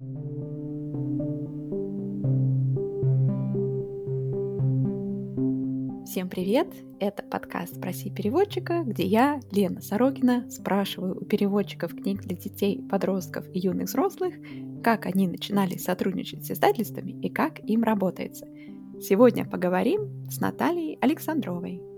Всем привет! Это подкаст «Спроси переводчика», где я, Лена Сорокина, спрашиваю у переводчиков книг для детей, подростков и юных взрослых, как они начинали сотрудничать с издательствами и как им работается. Сегодня поговорим с Натальей Александровой.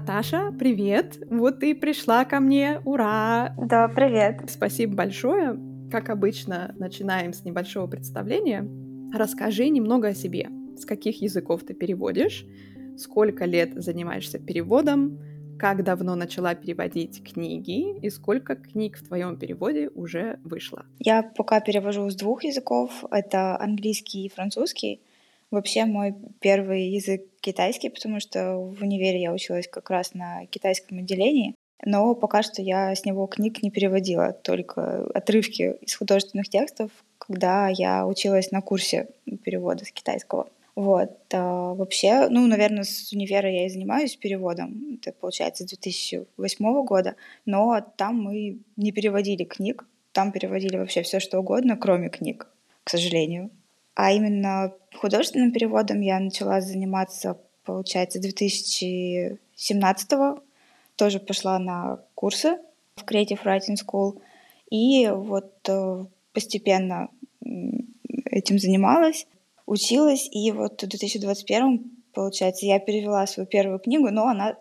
Наташа, привет! Вот ты пришла ко мне, ура! Да, привет! Спасибо большое. Как обычно, начинаем с небольшого представления. Расскажи немного о себе. С каких языков ты переводишь? Сколько лет занимаешься переводом? Как давно начала переводить книги? И сколько книг в твоем переводе уже вышло? Я пока перевожу с двух языков. Это английский и французский. Вообще мой первый язык китайский, потому что в универе я училась как раз на китайском отделении. Но пока что я с него книг не переводила, только отрывки из художественных текстов, когда я училась на курсе перевода с китайского. Вот. А вообще, ну, наверное, с универа я и занимаюсь переводом. Это получается с 2008 года. Но там мы не переводили книг. Там переводили вообще все что угодно, кроме книг, к сожалению. А именно художественным переводом я начала заниматься, получается, с 2017 тоже пошла на курсы в Creative Writing School. И вот э, постепенно этим занималась, училась. И вот в 2021, получается, я перевела свою первую книгу, но она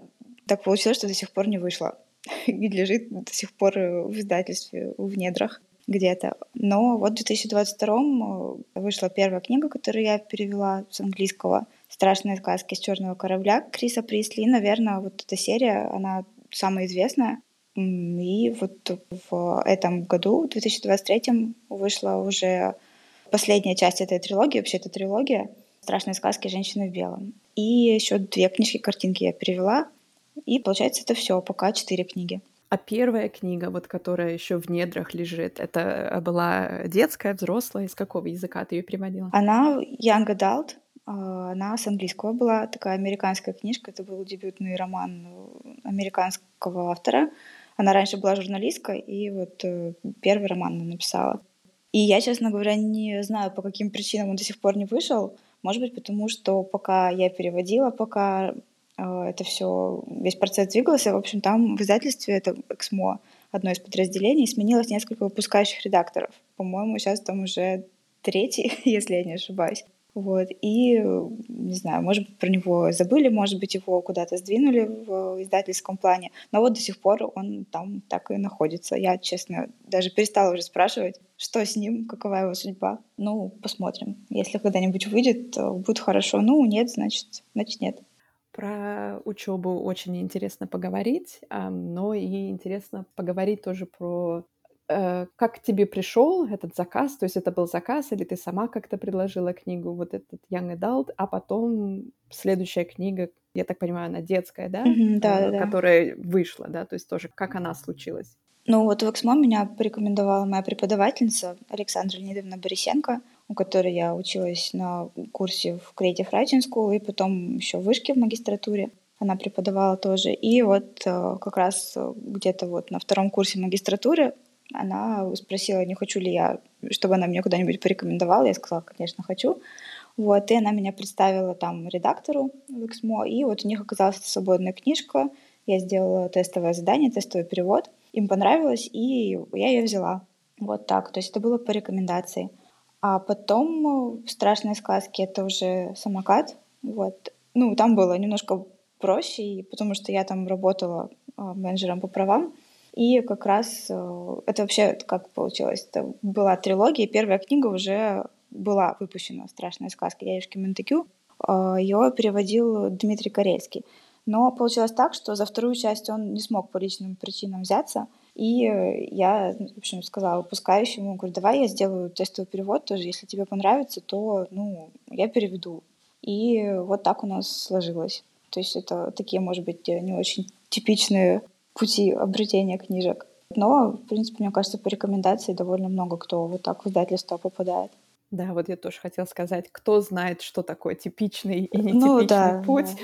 так получилось, что до сих пор не вышла. И лежит до сих пор в издательстве в недрах где-то. Но вот в 2022 э, вышла первая книга, которую я перевела с английского — «Страшные сказки с черного корабля» Криса Присли. Наверное, вот эта серия, она самая известная. И вот в этом году, в 2023, вышла уже последняя часть этой трилогии, вообще это трилогия «Страшные сказки женщины в белом». И еще две книжки-картинки я перевела. И получается это все, пока четыре книги. А первая книга, вот которая еще в недрах лежит, это была детская, взрослая? Из какого языка ты ее переводила? Она young adult, а, она с английского была, такая американская книжка. Это был дебютный роман американского автора. Она раньше была журналисткой, и вот э, первый роман она написала. И я, честно говоря, не знаю, по каким причинам он до сих пор не вышел. Может быть, потому что пока я переводила, пока э, это все, весь процесс двигался, в общем, там в издательстве, это Эксмо, одно из подразделений, сменилось несколько выпускающих редакторов. По-моему, сейчас там уже третий, если я не ошибаюсь. Вот. И, не знаю, может быть, про него забыли, может быть, его куда-то сдвинули в издательском плане, но вот до сих пор он там так и находится. Я, честно, даже перестала уже спрашивать, что с ним, какова его судьба. Ну, посмотрим. Если когда-нибудь выйдет, будет хорошо. Ну, нет, значит, значит нет. Про учебу очень интересно поговорить, но и интересно поговорить тоже про Э, как тебе пришел этот заказ? То есть это был заказ, или ты сама как-то предложила книгу, вот этот Young Adult, а потом следующая книга, я так понимаю, она детская, да? Mm-hmm, да, да, которая вышла, да? То есть тоже как она случилась? Ну вот в Эксмо меня порекомендовала моя преподавательница Александра Леонидовна Борисенко, у которой я училась на курсе в Creative Writing School и потом еще в вышке в магистратуре. Она преподавала тоже. И вот э, как раз где-то вот на втором курсе магистратуры она спросила, не хочу ли я, чтобы она меня куда-нибудь порекомендовала. Я сказала, конечно, хочу. Вот, и она меня представила там редактору в Эксмо, и вот у них оказалась свободная книжка. Я сделала тестовое задание, тестовый перевод. Им понравилось, и я ее взяла. Вот так. То есть это было по рекомендации. А потом в «Страшной сказке» это уже самокат. Вот. Ну, там было немножко проще, потому что я там работала а, менеджером по правам. И как раз э, это вообще как получилось? Это была трилогия, первая книга уже была выпущена «Страшные сказки дядюшки Монтекю». Э, Ее переводил Дмитрий Карельский. Но получилось так, что за вторую часть он не смог по личным причинам взяться. И я, в общем, сказала выпускающему, говорю, давай я сделаю тестовый перевод тоже, если тебе понравится, то, ну, я переведу. И вот так у нас сложилось. То есть это такие, может быть, не очень типичные пути обретения книжек. Но, в принципе, мне кажется, по рекомендации довольно много кто вот так в издательство попадает. Да, вот я тоже хотела сказать, кто знает, что такое типичный и нетипичный ну, да, путь.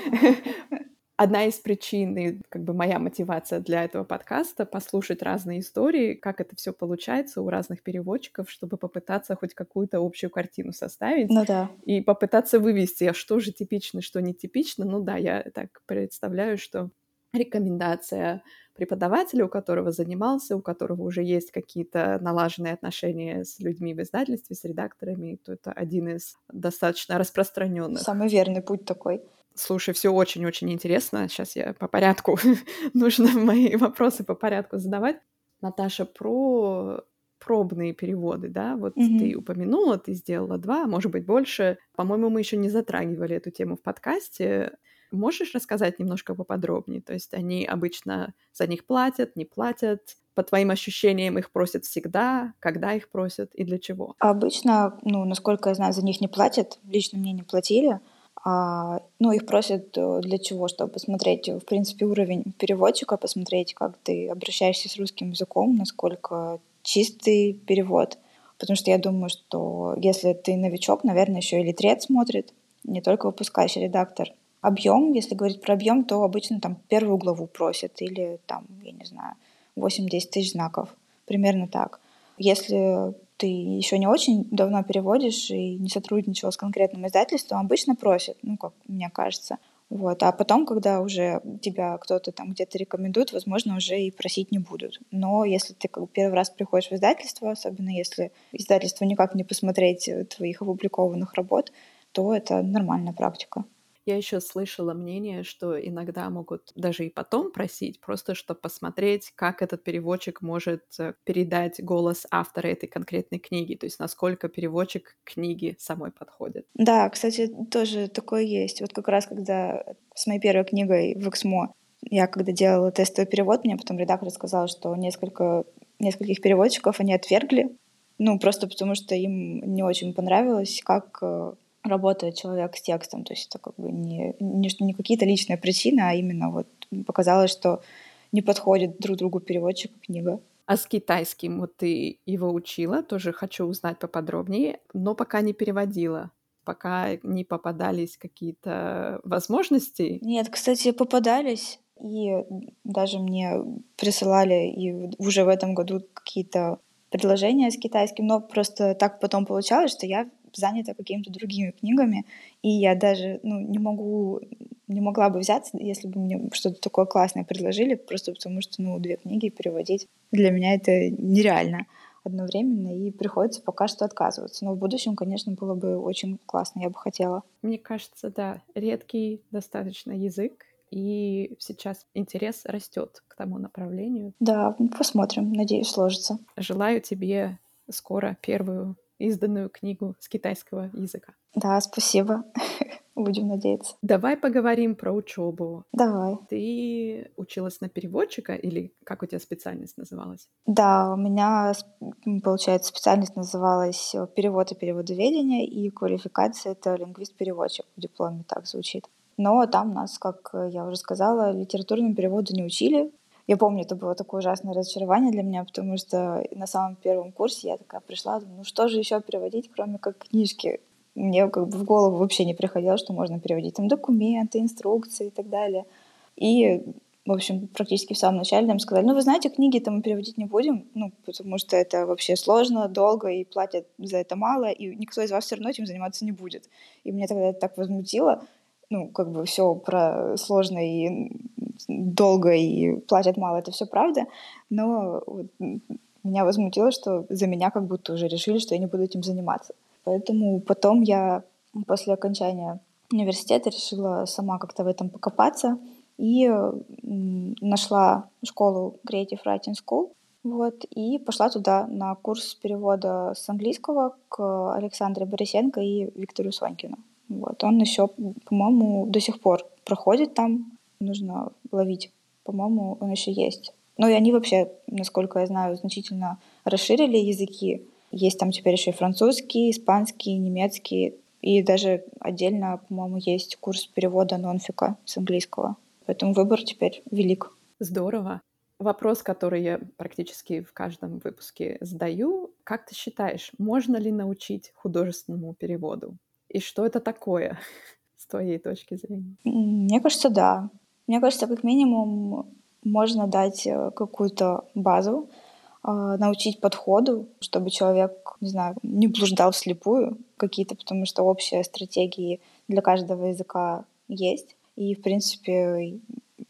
Да. Одна из причин и как бы моя мотивация для этого подкаста — послушать разные истории, как это все получается у разных переводчиков, чтобы попытаться хоть какую-то общую картину составить. Ну да. И попытаться вывести, а что же типично, что нетипично. Ну да, я так представляю, что рекомендация преподавателя, у которого занимался, у которого уже есть какие-то налаженные отношения с людьми в издательстве, с редакторами, то это один из достаточно распространенных. Самый верный путь такой. Слушай, все очень-очень интересно. Сейчас я по порядку, нужно мои вопросы по порядку задавать. Наташа, про пробные переводы, да, вот mm-hmm. ты упомянула, ты сделала два, может быть, больше. По-моему, мы еще не затрагивали эту тему в подкасте. Можешь рассказать немножко поподробнее? То есть они обычно за них платят, не платят? По твоим ощущениям, их просят всегда? Когда их просят и для чего? Обычно, ну, насколько я знаю, за них не платят. Лично мне не платили. А, ну, их просят э, для чего? Чтобы посмотреть, в принципе, уровень переводчика, посмотреть, как ты обращаешься с русским языком, насколько чистый перевод. Потому что я думаю, что если ты новичок, наверное, еще и литрет смотрит, не только выпускающий редактор. Объем, если говорить про объем, то обычно там первую главу просят или там, я не знаю, 8-10 тысяч знаков. Примерно так. Если ты еще не очень давно переводишь и не сотрудничал с конкретным издательством, обычно просят, ну, как мне кажется. Вот. А потом, когда уже тебя кто-то там где-то рекомендует, возможно, уже и просить не будут. Но если ты как первый раз приходишь в издательство, особенно если издательство никак не посмотреть твоих опубликованных работ, то это нормальная практика. Я еще слышала мнение, что иногда могут даже и потом просить, просто чтобы посмотреть, как этот переводчик может э, передать голос автора этой конкретной книги, то есть насколько переводчик книги самой подходит. Да, кстати, тоже такое есть. Вот как раз когда с моей первой книгой в Эксмо я когда делала тестовый перевод, мне потом редактор сказал, что несколько, нескольких переводчиков они отвергли, ну, просто потому что им не очень понравилось, как э, работает человек с текстом. То есть это как бы не, не, не какие-то личные причины, а именно вот показалось, что не подходит друг другу переводчик и книга. А с китайским вот ты его учила, тоже хочу узнать поподробнее, но пока не переводила пока не попадались какие-то возможности? Нет, кстати, попадались. И даже мне присылали и уже в этом году какие-то предложения с китайским, но просто так потом получалось, что я занята какими-то другими книгами, и я даже ну, не могу, не могла бы взяться, если бы мне что-то такое классное предложили, просто потому что, ну, две книги переводить для меня это нереально одновременно, и приходится пока что отказываться. Но в будущем, конечно, было бы очень классно, я бы хотела. Мне кажется, да, редкий достаточно язык, и сейчас интерес растет к тому направлению. Да, посмотрим, надеюсь, сложится. Желаю тебе скоро первую изданную книгу с китайского языка. Да, спасибо. Будем надеяться. Давай поговорим про учебу. Давай. Ты училась на переводчика или как у тебя специальность называлась? Да, у меня, получается, специальность называлась э, перевод и переводоведение, и квалификация — это лингвист-переводчик. В дипломе так звучит. Но там нас, как я уже сказала, литературному переводу не учили. Я помню, это было такое ужасное разочарование для меня, потому что на самом первом курсе я такая пришла, думаю, ну что же еще переводить, кроме как книжки? Мне как бы в голову вообще не приходило, что можно переводить там документы, инструкции и так далее. И, в общем, практически в самом начале нам сказали, ну, вы знаете, книги-то мы переводить не будем, ну, потому что это вообще сложно, долго, и платят за это мало, и никто из вас все равно этим заниматься не будет. И меня тогда это так возмутило, ну, как бы все про сложно и долго и платят мало, это все правда, но вот меня возмутило, что за меня как будто уже решили, что я не буду этим заниматься. Поэтому потом я после окончания университета решила сама как-то в этом покопаться и нашла школу Creative Writing School, вот, и пошла туда на курс перевода с английского к Александре Борисенко и Виктору Сонькину. Вот, он еще, по-моему, до сих пор проходит там, нужно ловить. По-моему, он еще есть. Ну и они вообще, насколько я знаю, значительно расширили языки. Есть там теперь еще и французский, испанский, немецкий. И даже отдельно, по-моему, есть курс перевода нонфика с английского. Поэтому выбор теперь велик. Здорово. Вопрос, который я практически в каждом выпуске задаю. Как ты считаешь, можно ли научить художественному переводу? И что это такое с твоей точки зрения? Мне кажется, да. Мне кажется, как минимум можно дать э, какую-то базу, а, научить подходу, чтобы человек, не знаю, не блуждал вслепую какие-то, потому что общие стратегии для каждого языка есть. И, в принципе,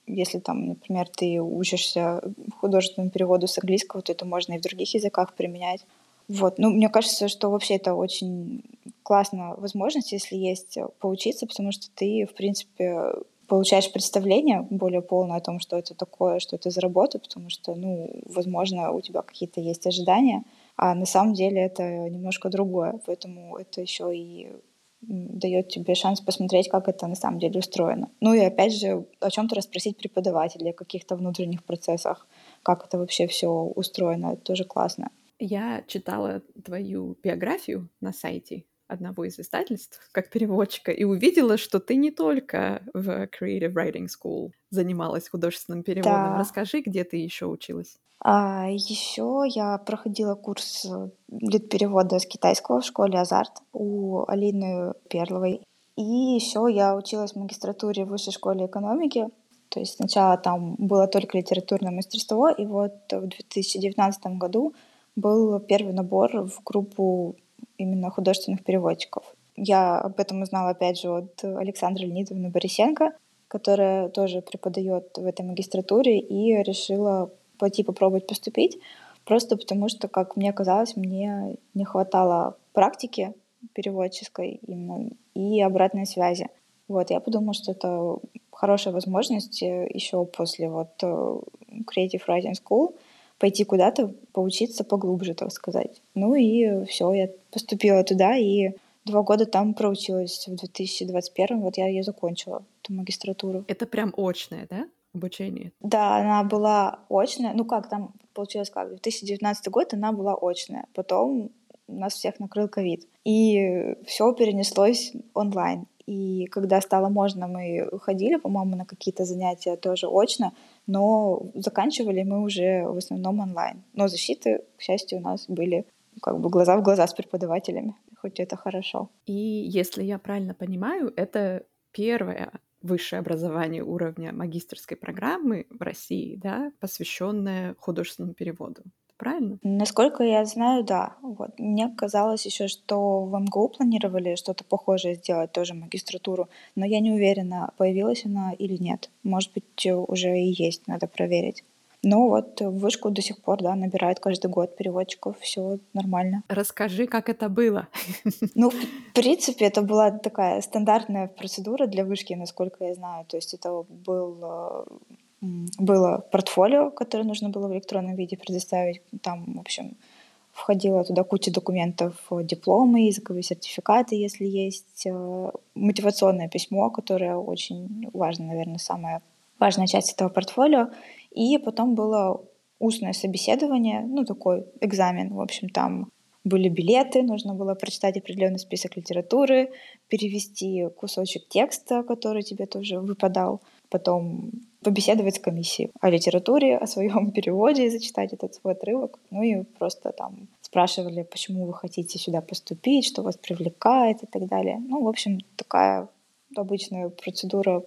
если там, например, ты учишься художественному переводу с английского, то это можно и в других языках применять. Вот. Ну, мне кажется, что вообще это очень классная возможность, если есть поучиться, потому что ты, в принципе, получаешь представление более полное о том, что это такое, что это за работа, потому что, ну, возможно, у тебя какие-то есть ожидания, а на самом деле это немножко другое, поэтому это еще и дает тебе шанс посмотреть, как это на самом деле устроено. Ну и опять же, о чем-то расспросить преподавателя, о каких-то внутренних процессах, как это вообще все устроено, это тоже классно. Я читала твою биографию на сайте одного из издательств как переводчика и увидела, что ты не только в Creative Writing School занималась художественным переводом. Да. Расскажи, где ты еще училась? А, еще я проходила курс перевода с китайского в школе Азарт у Алины Перловой. И еще я училась в магистратуре в высшей школе экономики. То есть сначала там было только литературное мастерство, и вот в 2019 году был первый набор в группу именно художественных переводчиков. Я об этом узнала, опять же, от Александры Леонидовны Борисенко, которая тоже преподает в этой магистратуре, и решила пойти попробовать поступить, просто потому что, как мне казалось, мне не хватало практики переводческой именно и обратной связи. Вот, я подумала, что это хорошая возможность э, еще после вот э, Creative Writing School пойти куда-то, поучиться поглубже, так сказать. Ну и все, я поступила туда и два года там проучилась. В 2021 вот я ее закончила, эту магистратуру. Это прям очное, да? Обучение? Да, она была очная. Ну как, там получилось как? 2019 год она была очная. Потом нас всех накрыл ковид. И все перенеслось онлайн. И когда стало можно, мы ходили, по-моему, на какие-то занятия тоже очно, но заканчивали мы уже в основном онлайн. Но защиты, к счастью, у нас были как бы глаза в глаза с преподавателями, хоть это хорошо. И если я правильно понимаю, это первое высшее образование уровня магистрской программы в России, да, посвященное художественному переводу правильно? Насколько я знаю, да. Вот. Мне казалось еще, что в МГУ планировали что-то похожее сделать, тоже магистратуру, но я не уверена, появилась она или нет. Может быть, уже и есть, надо проверить. Но вот в вышку до сих пор, да, набирают каждый год переводчиков, все нормально. Расскажи, как это было. Ну, в принципе, это была такая стандартная процедура для вышки, насколько я знаю. То есть это был э, было портфолио, которое нужно было в электронном виде предоставить. Там, в общем, входила туда куча документов, дипломы, языковые сертификаты, если есть, э, мотивационное письмо, которое очень важно, наверное, самая важная часть этого портфолио. И потом было устное собеседование, ну, такой экзамен. В общем, там были билеты, нужно было прочитать определенный список литературы, перевести кусочек текста, который тебе тоже выпадал, потом побеседовать с комиссией о литературе, о своем переводе, зачитать этот свой отрывок. Ну и просто там спрашивали, почему вы хотите сюда поступить, что вас привлекает и так далее. Ну, в общем, такая обычная процедура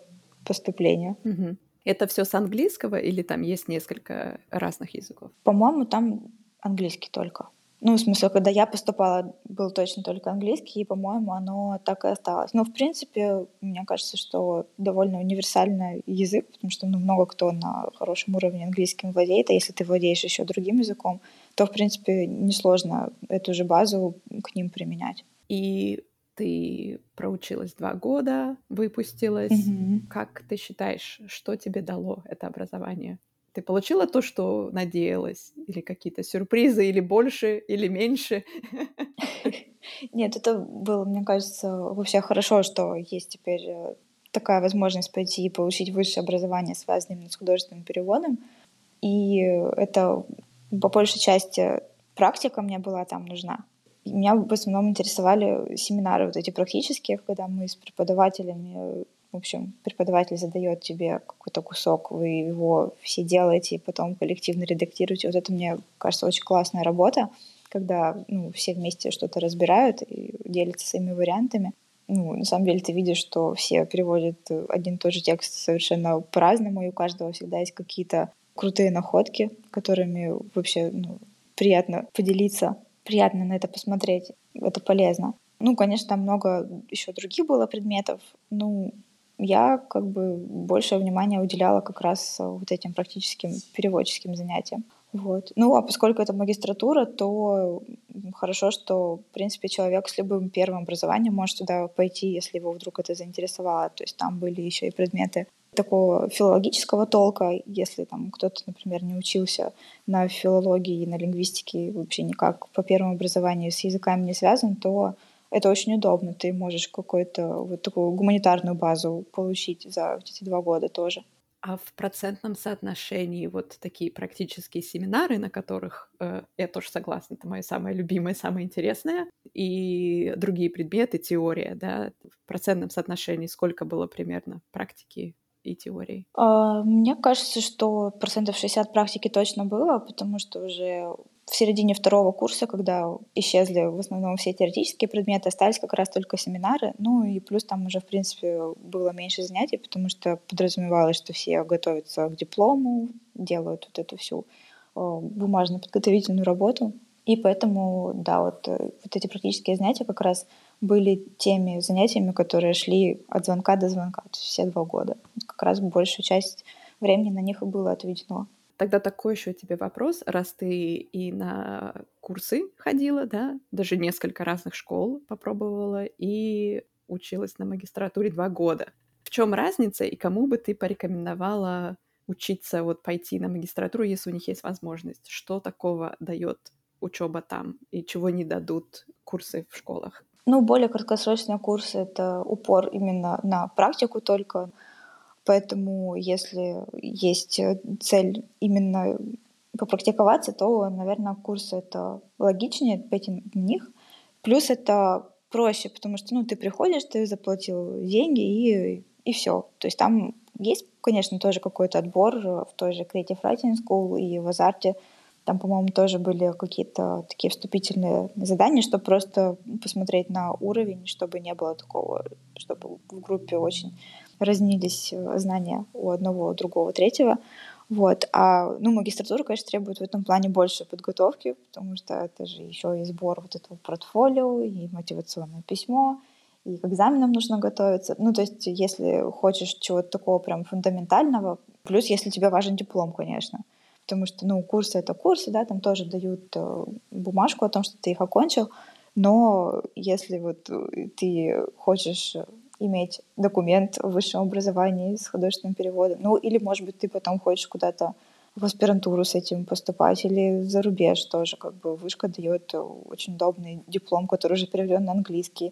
поступления. Угу. Это все с английского или там есть несколько разных языков? По-моему, там английский только. Ну, в смысле, когда я поступала, был точно только английский, и, по-моему, оно так и осталось. Но, в принципе, мне кажется, что довольно универсальный язык, потому что ну, много кто на хорошем уровне английским владеет, а если ты владеешь еще другим языком, то, в принципе, несложно эту же базу к ним применять. И ты проучилась два года, выпустилась. Угу. Как ты считаешь, что тебе дало это образование? Ты получила то, что надеялась? Или какие-то сюрпризы, или больше, или меньше? Нет, это было, мне кажется, вообще хорошо, что есть теперь э, такая возможность пойти и получить высшее образование, связанное именно с художественным переводом. И это по большей части практика мне была там нужна. меня в основном интересовали семинары вот эти практические, когда мы с преподавателями в общем, преподаватель задает тебе какой-то кусок, вы его все делаете, и потом коллективно редактируете. Вот это, мне кажется, очень классная работа, когда ну, все вместе что-то разбирают и делятся своими вариантами. ну, на самом деле ты видишь, что все переводят один и тот же текст совершенно по-разному, и у каждого всегда есть какие-то крутые находки, которыми вообще ну, приятно поделиться, приятно на это посмотреть, это полезно. Ну, конечно, там много еще других было предметов. Ну, я как бы больше внимания уделяла как раз вот этим практическим переводческим занятиям. Вот. Ну, а поскольку это магистратура, то хорошо, что, в принципе, человек с любым первым образованием может туда пойти, если его вдруг это заинтересовало. То есть там были еще и предметы такого филологического толка, если там кто-то, например, не учился на филологии и на лингвистике вообще никак по первому образованию с языками не связан, то это очень удобно. Ты можешь какую-то вот такую гуманитарную базу получить за эти два года тоже. А в процентном соотношении вот такие практические семинары, на которых э, я тоже согласна, это мое самое любимое, самое интересное, и другие предметы, теория, да, в процентном соотношении сколько было примерно практики и теории? А, мне кажется, что процентов 60 практики точно было, потому что уже в середине второго курса, когда исчезли в основном все теоретические предметы, остались как раз только семинары. Ну и плюс там уже, в принципе, было меньше занятий, потому что подразумевалось, что все готовятся к диплому, делают вот эту всю э, бумажную подготовительную работу. И поэтому, да, вот, э, вот эти практические занятия как раз были теми занятиями, которые шли от звонка до звонка, то есть все два года. Как раз большую часть времени на них и было отведено. Тогда такой еще тебе вопрос, раз ты и на курсы ходила, да, даже несколько разных школ попробовала и училась на магистратуре два года. В чем разница и кому бы ты порекомендовала учиться, вот пойти на магистратуру, если у них есть возможность? Что такого дает учеба там и чего не дадут курсы в школах? Ну, более краткосрочные курсы — это упор именно на практику только. Поэтому если есть э, цель именно попрактиковаться, то, наверное, курсы это логичнее пойти на них. Плюс это проще, потому что ну, ты приходишь, ты заплатил деньги и, и все. То есть там есть, конечно, тоже какой-то отбор в той же Creative Writing School и в Азарте. Там, по-моему, тоже были какие-то такие вступительные задания, чтобы просто посмотреть на уровень, чтобы не было такого, чтобы в группе очень разнились э, знания у одного, у другого, третьего. Вот. А ну, магистратура, конечно, требует в этом плане больше подготовки, потому что это же еще и сбор вот этого портфолио, и мотивационное письмо, и к экзаменам нужно готовиться. Ну, то есть, если хочешь чего-то такого прям фундаментального, плюс если тебе важен диплом, конечно. Потому что, ну, курсы — это курсы, да, там тоже дают э, бумажку о том, что ты их окончил, но если вот э, ты хочешь иметь документ в высшем образовании с художественным переводом. Ну, или, может быть, ты потом хочешь куда-то в аспирантуру с этим поступать или за рубеж тоже. Как бы вышка дает очень удобный диплом, который уже переведен на английский.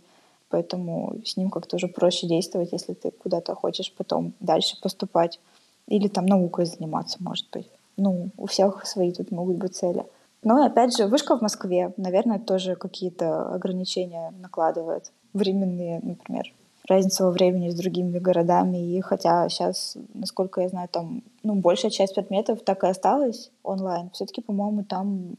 Поэтому с ним как-то уже проще действовать, если ты куда-то хочешь потом дальше поступать. Или там наукой заниматься, может быть. Ну, у всех свои тут могут быть цели. И опять же, вышка в Москве, наверное, тоже какие-то ограничения накладывает. Временные, например разница во времени с другими городами. И хотя сейчас, насколько я знаю, там ну, большая часть предметов так и осталась онлайн, все-таки, по-моему, там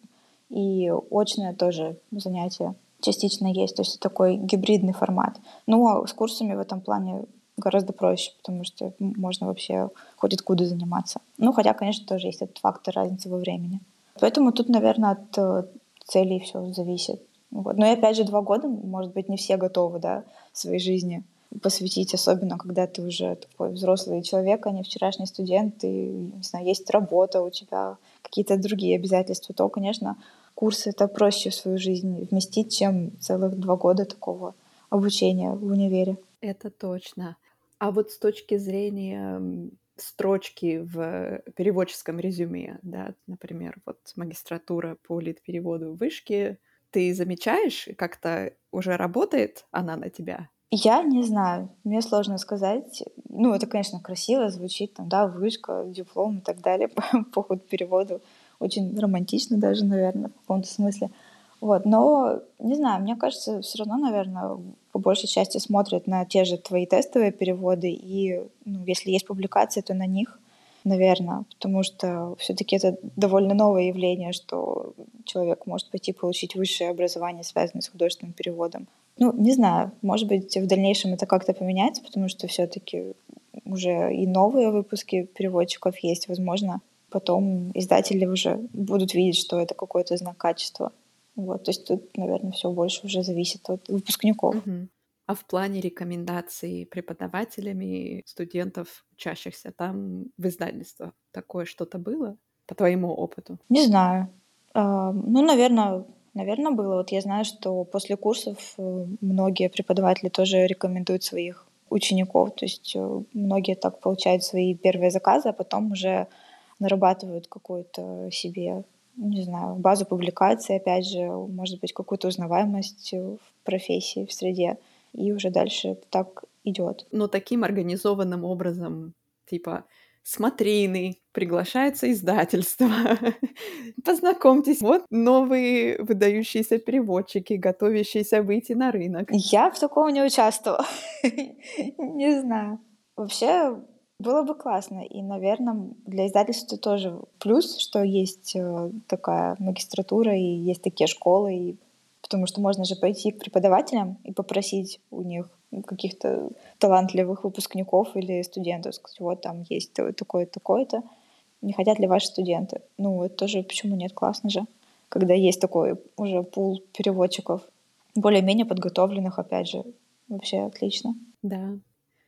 и очное тоже занятие частично есть. То есть такой гибридный формат. Ну, а с курсами в этом плане гораздо проще, потому что можно вообще хоть откуда заниматься. Ну, хотя, конечно, тоже есть этот фактор разницы во времени. Поэтому тут, наверное, от э, целей все зависит. Вот. Но и опять же, два года, может быть, не все готовы, да, своей жизни посвятить, особенно когда ты уже такой взрослый человек, а не вчерашний студент, и, не знаю, есть работа, у тебя какие-то другие обязательства, то, конечно, курсы это проще в свою жизнь вместить, чем целых два года такого обучения в универе. Это точно. А вот с точки зрения строчки в переводческом резюме, да, например, вот магистратура по литпереводу в вышке, ты замечаешь, как-то уже работает она на тебя? Я не знаю, мне сложно сказать. Ну, это, конечно, красиво звучит, там, да, вышка, диплом и так далее по, по ходу переводу. Очень романтично даже, наверное, в каком-то смысле. Вот, но, не знаю, мне кажется, все равно, наверное, по большей части смотрят на те же твои тестовые переводы, и, ну, если есть публикации, то на них, наверное, потому что все-таки это довольно новое явление, что человек может пойти получить высшее образование, связанное с художественным переводом. Ну, не знаю, может быть, в дальнейшем это как-то поменяется, потому что все-таки уже и новые выпуски переводчиков есть, возможно, потом издатели уже будут видеть, что это какой-то знак качества. Вот, то есть тут, наверное, все больше уже зависит от выпускников. Угу. А в плане рекомендаций преподавателями студентов, учащихся там в издательство, такое что-то было по твоему опыту? Не знаю. А, ну, наверное, наверное, было. Вот я знаю, что после курсов э, многие преподаватели тоже рекомендуют своих учеников. То есть э, многие так получают свои первые заказы, а потом уже нарабатывают какую-то себе, не знаю, базу публикаций, опять же, может быть, какую-то узнаваемость в профессии, в среде. И уже дальше так идет. Но таким организованным образом, типа, смотрины, приглашается издательство. Познакомьтесь, вот новые выдающиеся переводчики, готовящиеся выйти на рынок. Я в таком не участвовала. Не знаю. Вообще, было бы классно. И, наверное, для издательства тоже плюс, что есть э, такая магистратура и есть такие школы. И... Потому что можно же пойти к преподавателям и попросить у них каких-то талантливых выпускников или студентов, сказать, вот там есть такое-то, такое-то. Не хотят ли ваши студенты? Ну, это тоже почему нет, классно же. Когда есть такой уже пул переводчиков, более-менее подготовленных, опять же, вообще отлично. Да.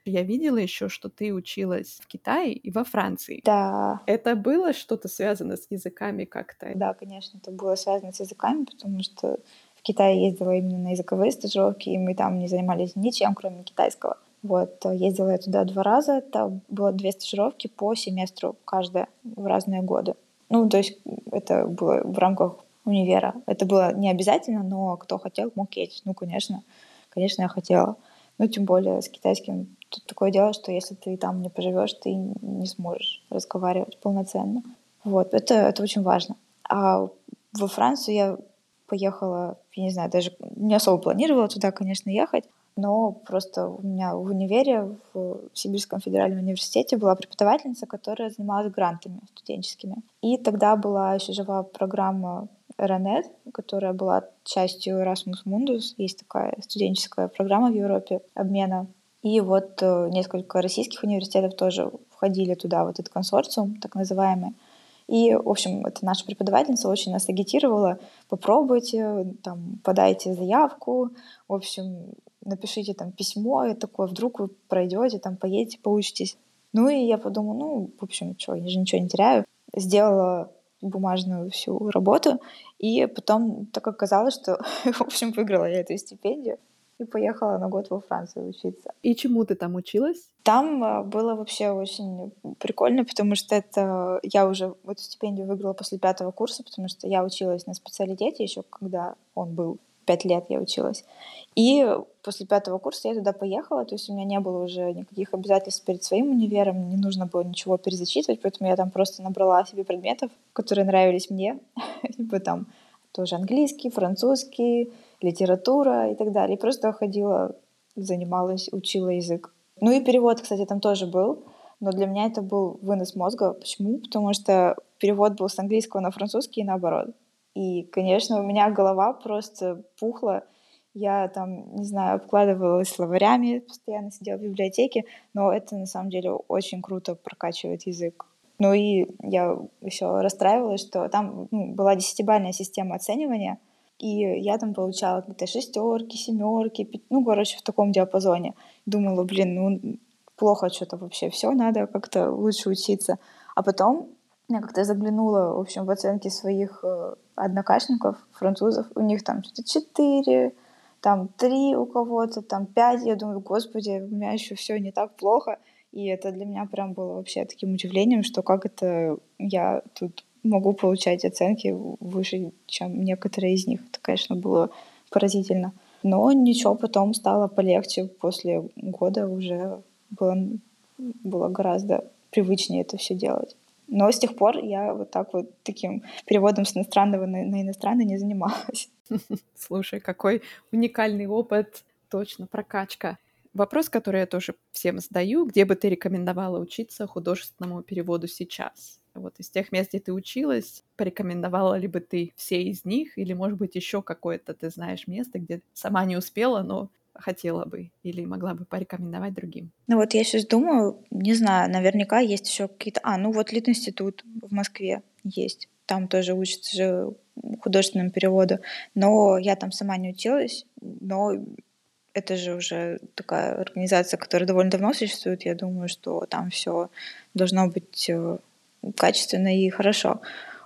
Я видела еще, что ты училась в Китае и во Франции. Да. Это было что-то связано с языками как-то? Да, конечно, это было связано с языками, потому что в Китае ездила именно на языковые стажировки, и мы там не занимались ничем, кроме китайского. Вот, ездила я туда два раза, это было две стажировки по семестру каждая в разные годы. Ну, то есть это было в рамках универа. Это было не обязательно, но кто хотел, мог ездить. Ну, конечно, конечно, я хотела. Ну, тем более с китайским тут такое дело, что если ты там не поживешь, ты не сможешь разговаривать полноценно. Вот, это, это очень важно. А во Францию я поехала, я не знаю, даже не особо планировала туда, конечно, ехать, но просто у меня в универе, в Сибирском федеральном университете была преподавательница, которая занималась грантами студенческими. И тогда была еще жива программа Ранет, которая была частью Erasmus Mundus. Есть такая студенческая программа в Европе обмена. И вот э, несколько российских университетов тоже входили туда, вот этот консорциум, так называемый. И, в общем, это наша преподавательница очень нас агитировала. Попробуйте, там, подайте заявку, в общем, напишите там письмо и такое, вдруг вы пройдете, там, поедете, поучитесь. Ну и я подумала, ну, в общем, что, я же ничего не теряю. Сделала бумажную всю работу, и потом так оказалось, что, в общем, выиграла я эту стипендию и поехала на год во Францию учиться. И чему ты там училась? Там а, было вообще очень прикольно, потому что это я уже эту стипендию выиграла после пятого курса, потому что я училась на специалитете еще, когда он был пять лет я училась. И после пятого курса я туда поехала, то есть у меня не было уже никаких обязательств перед своим универом, не нужно было ничего перезачитывать, поэтому я там просто набрала себе предметов, которые нравились мне, типа там тоже английский, французский, литература и так далее. Просто ходила, занималась, учила язык. Ну и перевод, кстати, там тоже был, но для меня это был вынос мозга. Почему? Потому что перевод был с английского на французский и наоборот. И, конечно, у меня голова просто пухла. Я там, не знаю, обкладывалась словарями, постоянно сидела в библиотеке, но это на самом деле очень круто прокачивает язык. Ну и я еще расстраивалась, что там ну, была десятибальная система оценивания, и я там получала какие-то шестерки, семерки, ну, короче, в таком диапазоне. Думала, блин, ну, плохо что-то вообще, все, надо как-то лучше учиться. А потом я как-то заглянула, в общем, в оценки своих э, однокашников, французов. У них там что-то четыре, там три у кого-то, там пять. Я думаю, господи, у меня еще все не так плохо. И это для меня прям было вообще таким удивлением, что как это я тут могу получать оценки выше, чем некоторые из них. Это, конечно, было поразительно. Но ничего, потом стало полегче. После года уже было, было гораздо привычнее это все делать. Но с тех пор я вот так вот таким переводом с иностранного на, на иностранный не занималась. Слушай, какой уникальный опыт, точно, прокачка. Вопрос, который я тоже всем задаю, где бы ты рекомендовала учиться художественному переводу сейчас? Вот из тех мест, где ты училась, порекомендовала ли бы ты все из них, или, может быть, еще какое-то, ты знаешь, место, где сама не успела, но хотела бы или могла бы порекомендовать другим? Ну вот я сейчас думаю, не знаю, наверняка есть еще какие-то... А, ну вот Литинститут в Москве есть. Там тоже учатся же художественному переводу. Но я там сама не училась, но это же уже такая организация, которая довольно давно существует. Я думаю, что там все должно быть э, качественно и хорошо.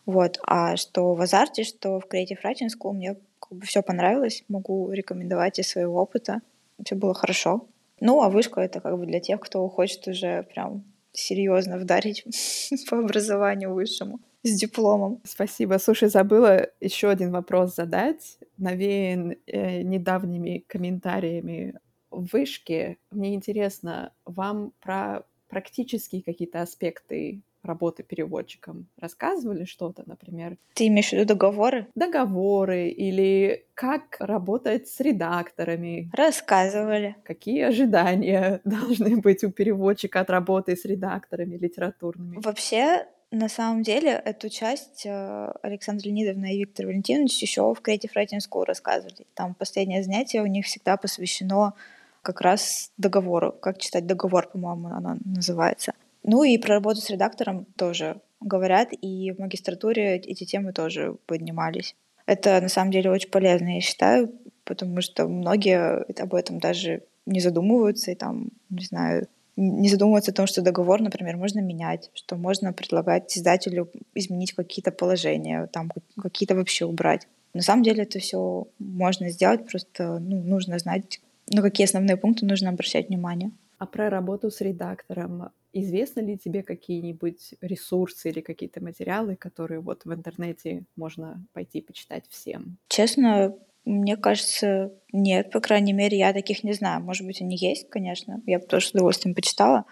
Вот. А что в Азарте, что в Creative Writing School мне как бы все понравилось. Могу рекомендовать из своего опыта. Все было хорошо. Ну, а вышка — это как бы для тех, кто хочет уже прям серьезно вдарить по образованию высшему с дипломом. Спасибо. Слушай, забыла еще один вопрос задать. Навеян э, недавними комментариями вышке. Мне интересно, вам про практические какие-то аспекты работы переводчиком рассказывали что-то, например? Ты имеешь в виду договоры? Договоры или как работать с редакторами? Рассказывали. Какие ожидания должны быть у переводчика от работы с редакторами литературными? Вообще, на самом деле, эту часть э, Александра Леонидовна и Виктор Валентинович еще в Creative Writing School рассказывали. Там последнее занятие у них всегда посвящено как раз договору. Как читать договор, по-моему, оно называется. Ну и про работу с редактором тоже говорят, и в магистратуре эти темы тоже поднимались. Это на самом деле очень полезно, я считаю, потому что многие об этом даже не задумываются, и там, не знаю, не задумываются о том, что договор, например, можно менять, что можно предлагать издателю изменить какие-то положения, там какие-то вообще убрать. На самом деле это все можно сделать, просто ну, нужно знать, на какие основные пункты нужно обращать внимание. А про работу с редактором Известны ли тебе какие-нибудь ресурсы или какие-то материалы, которые вот в интернете можно пойти почитать всем? Честно, мне кажется, нет, по крайней мере, я таких не знаю. Может быть, они есть, конечно. Я бы тоже с удовольствием почитала.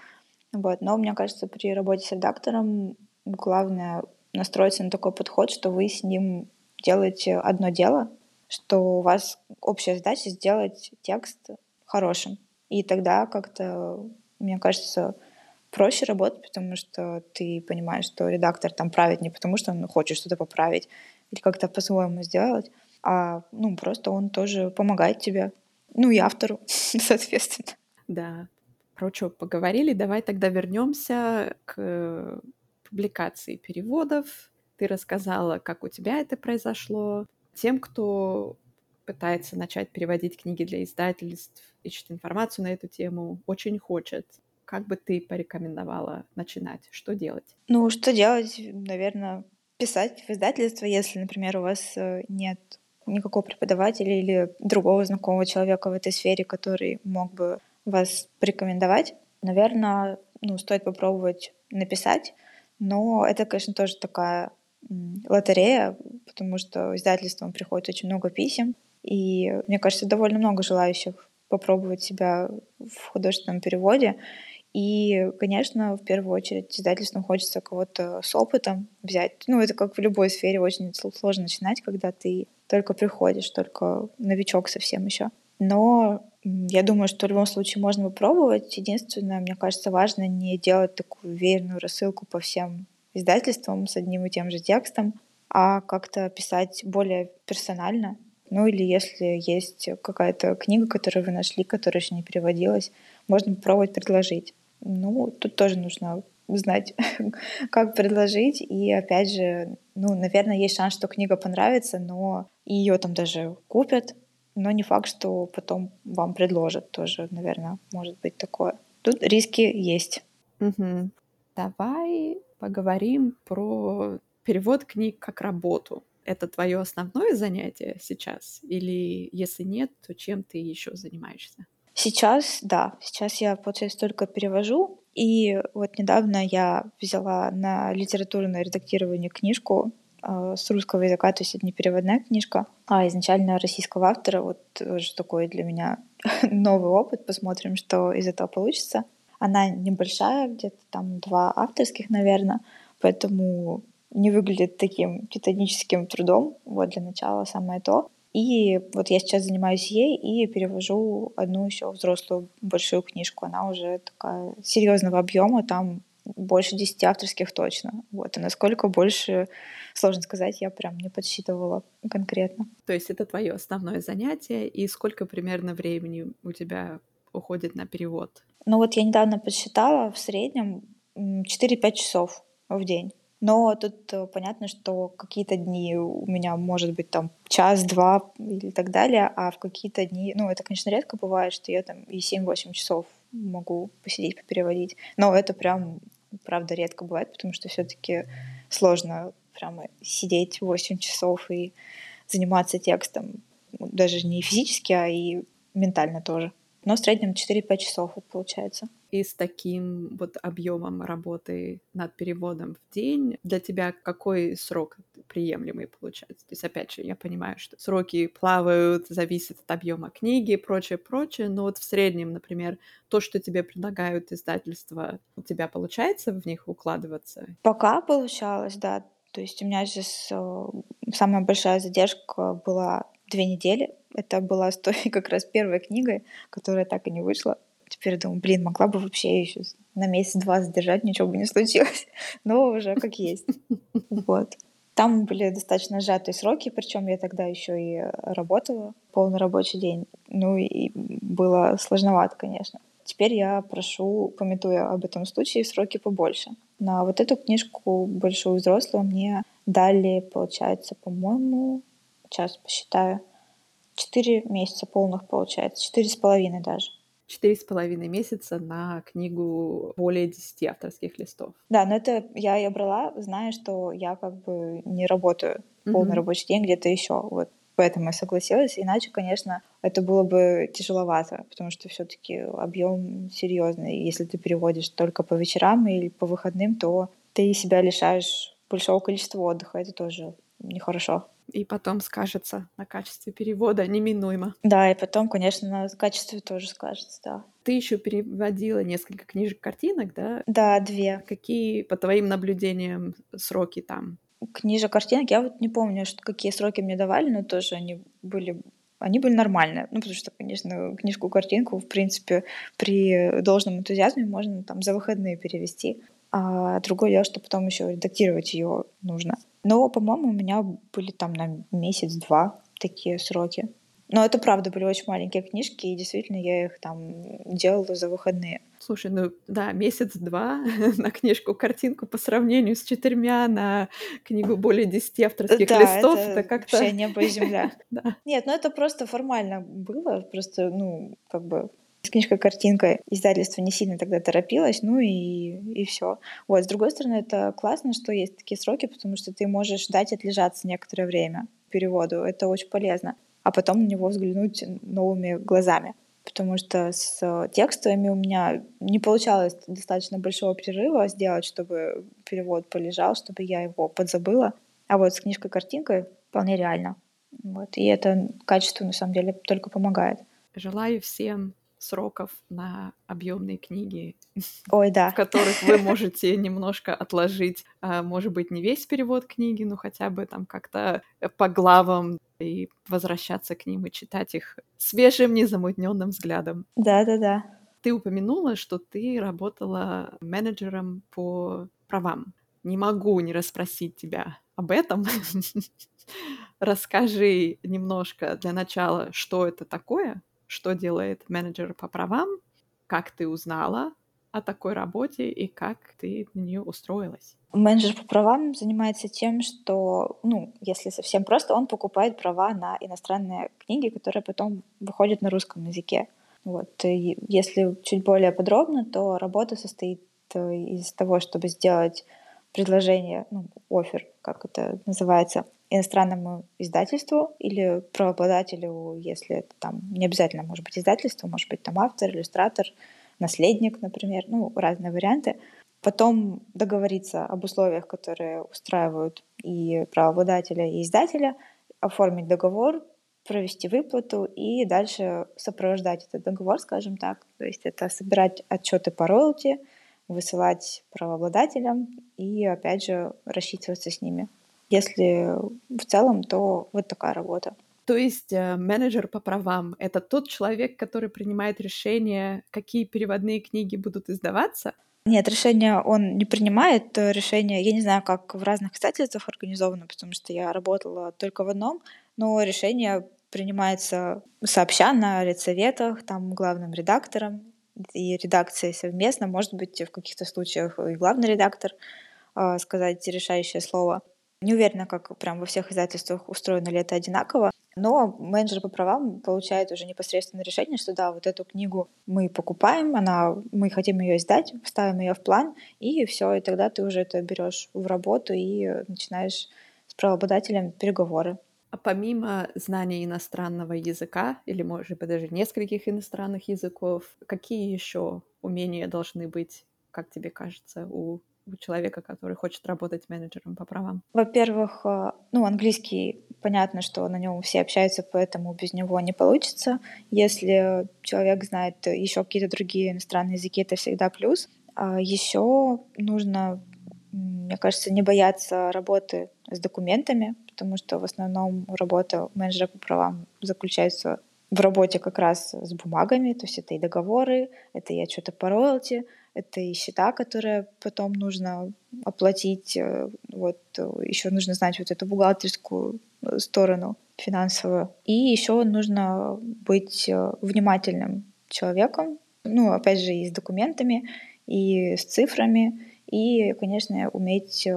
Вот. Но мне кажется, при работе с редактором главное настроиться на такой подход, что вы с ним делаете одно дело, что у вас общая задача сделать текст хорошим. И тогда как-то, мне кажется, проще работать, потому что ты понимаешь, что редактор там правит не потому, что он хочет что-то поправить или как-то по-своему сделать, а ну, просто он тоже помогает тебе. Ну и автору, соответственно. Да. Про что поговорили, давай тогда вернемся к публикации переводов. Ты рассказала, как у тебя это произошло. Тем, кто пытается начать переводить книги для издательств, ищет информацию на эту тему, очень хочет как бы ты порекомендовала начинать? Что делать? Ну, что делать? Наверное, писать в издательство, если, например, у вас э, нет никакого преподавателя или другого знакомого человека в этой сфере, который мог бы вас порекомендовать. Наверное, ну, стоит попробовать написать, но это, конечно, тоже такая лотерея, потому что издательством приходит очень много писем, и мне кажется, довольно много желающих попробовать себя в художественном переводе. И, конечно, в первую очередь издательству хочется кого-то с опытом взять. Ну, это как в любой сфере очень сложно начинать, когда ты только приходишь, только новичок совсем еще. Но я думаю, что в любом случае можно попробовать. Единственное, мне кажется, важно не делать такую верную рассылку по всем издательствам с одним и тем же текстом, а как-то писать более персонально. Ну или если есть какая-то книга, которую вы нашли, которая еще не переводилась, можно попробовать предложить. Ну, тут тоже нужно знать, как предложить. И опять же, ну, наверное, есть шанс, что книга понравится, но ее там даже купят. Но не факт, что потом вам предложат тоже, наверное, может быть такое. Тут риски есть. Угу. Давай поговорим про перевод книг как работу. Это твое основное занятие сейчас? Или если нет, то чем ты еще занимаешься? Сейчас, да, сейчас я, получается, только перевожу. И вот недавно я взяла на литературное редактирование книжку э, с русского языка, то есть это не переводная книжка, а изначально российского автора. Вот тоже такой для меня новый опыт. Посмотрим, что из этого получится. Она небольшая, где-то там два авторских, наверное, поэтому не выглядит таким титаническим трудом. Вот для начала самое то. И вот я сейчас занимаюсь ей и перевожу одну еще взрослую большую книжку. Она уже такая серьезного объема, там больше 10 авторских точно. Вот. И насколько больше, сложно сказать, я прям не подсчитывала конкретно. То есть это твое основное занятие, и сколько примерно времени у тебя уходит на перевод? Ну вот я недавно подсчитала, в среднем 4-5 часов в день. Но тут э, понятно, что какие-то дни у меня может быть там час-два или так далее, а в какие-то дни, ну это, конечно, редко бывает, что я там и 7-8 часов могу посидеть, попереводить. Но это прям, правда, редко бывает, потому что все таки сложно прямо сидеть 8 часов и заниматься текстом. Даже не физически, а и ментально тоже. Но в среднем 4-5 часов получается и с таким вот объемом работы над переводом в день для тебя какой срок приемлемый получается? То есть, опять же, я понимаю, что сроки плавают, зависят от объема книги и прочее, прочее, но вот в среднем, например, то, что тебе предлагают издательства, у тебя получается в них укладываться? Пока получалось, да. То есть у меня сейчас самая большая задержка была две недели. Это была с той как раз первой книгой, которая так и не вышла. Теперь думаю, блин, могла бы вообще еще на месяц-два задержать, ничего бы не случилось. Но уже как есть. Вот. Там были достаточно сжатые сроки, причем я тогда еще и работала полный рабочий день. Ну и было сложновато, конечно. Теперь я прошу, пометуя об этом случае, сроки побольше. На вот эту книжку большую взрослую мне дали, получается, по-моему, сейчас посчитаю, четыре месяца полных получается, четыре с половиной даже четыре с половиной месяца на книгу более десяти авторских листов. Да, но это я ее брала, зная, что я как бы не работаю полный mm-hmm. рабочий день где-то еще. Вот поэтому я согласилась. Иначе, конечно, это было бы тяжеловато, потому что все-таки объем серьезный. Если ты переводишь только по вечерам или по выходным, то ты себя лишаешь большого количества отдыха. Это тоже нехорошо и потом скажется на качестве перевода неминуемо. Да, и потом, конечно, на качестве тоже скажется, да. Ты еще переводила несколько книжек картинок, да? Да, две. Какие, по твоим наблюдениям, сроки там? Книжек картинок, я вот не помню, что, какие сроки мне давали, но тоже они были они были нормальные. Ну, потому что, конечно, книжку-картинку, в принципе, при должном энтузиазме можно там за выходные перевести. А другое дело, что потом еще редактировать ее нужно. Но, по-моему, у меня были там на месяц-два такие сроки. Но это правда были очень маленькие книжки, и действительно я их там делала за выходные. Слушай, ну да, месяц-два на книжку-картинку по сравнению с четырьмя на книгу более десяти авторских да, листов, это, это как-то... вообще небо и земля. да. Нет, ну это просто формально было, просто, ну, как бы с книжкой-картинкой издательство не сильно тогда торопилось, ну и, и все. Вот, с другой стороны, это классно, что есть такие сроки, потому что ты можешь дать отлежаться некоторое время переводу. Это очень полезно. А потом на него взглянуть новыми глазами. Потому что с текстами у меня не получалось достаточно большого перерыва сделать, чтобы перевод полежал, чтобы я его подзабыла. А вот с книжкой-картинкой вполне реально. Вот. И это качество, на самом деле, только помогает. Желаю всем сроков на объемные книги, Ой, да. в которых вы можете немножко отложить, а, может быть, не весь перевод книги, но хотя бы там как-то по главам и возвращаться к ним и читать их свежим, незамутненным взглядом. Да, да, да. Ты упомянула, что ты работала менеджером по правам. Не могу не расспросить тебя об этом. Расскажи немножко для начала, что это такое, что делает менеджер по правам, как ты узнала о такой работе и как ты на нее устроилась? Менеджер по правам занимается тем, что, ну, если совсем просто, он покупает права на иностранные книги, которые потом выходят на русском языке. Вот. И если чуть более подробно, то работа состоит э, из того, чтобы сделать предложение, ну, офер, как это называется, иностранному издательству или правообладателю, если это там не обязательно может быть издательство, может быть там автор, иллюстратор, наследник, например, ну, разные варианты. Потом договориться об условиях, которые устраивают и правообладателя, и издателя, оформить договор, провести выплату и дальше сопровождать этот договор, скажем так. То есть это собирать отчеты по роялти, высылать правообладателям и, опять же, рассчитываться с ними. Если в целом, то вот такая работа. То есть э, менеджер по правам — это тот человек, который принимает решение, какие переводные книги будут издаваться? Нет, решение он не принимает. Решение, я не знаю, как в разных издательствах организовано, потому что я работала только в одном, но решение принимается сообща на редсоветах, там главным редактором и редакцией совместно, может быть, в каких-то случаях и главный редактор э, сказать решающее слово. Не уверена, как прям во всех издательствах устроено ли это одинаково, но менеджер по правам получает уже непосредственно решение, что да, вот эту книгу мы покупаем, она, мы хотим ее издать, ставим ее в план, и все, и тогда ты уже это берешь в работу и начинаешь с правообладателем переговоры. А помимо знания иностранного языка, или, может быть, даже нескольких иностранных языков, какие еще умения должны быть, как тебе кажется, у у человека, который хочет работать менеджером по правам? Во-первых, э, ну, английский, понятно, что на нем все общаются, поэтому без него не получится. Если человек знает еще какие-то другие иностранные языки, это всегда плюс. А еще нужно, мне кажется, не бояться работы с документами, потому что в основном работа менеджера по правам заключается в работе как раз с бумагами, то есть это и договоры, это и отчеты по роялти, это и счета, которые потом нужно оплатить. Э, вот э, еще нужно знать вот эту бухгалтерскую э, сторону финансовую. И еще нужно быть внимательным человеком, ну, опять же, и с документами, и с цифрами, и, конечно, уметь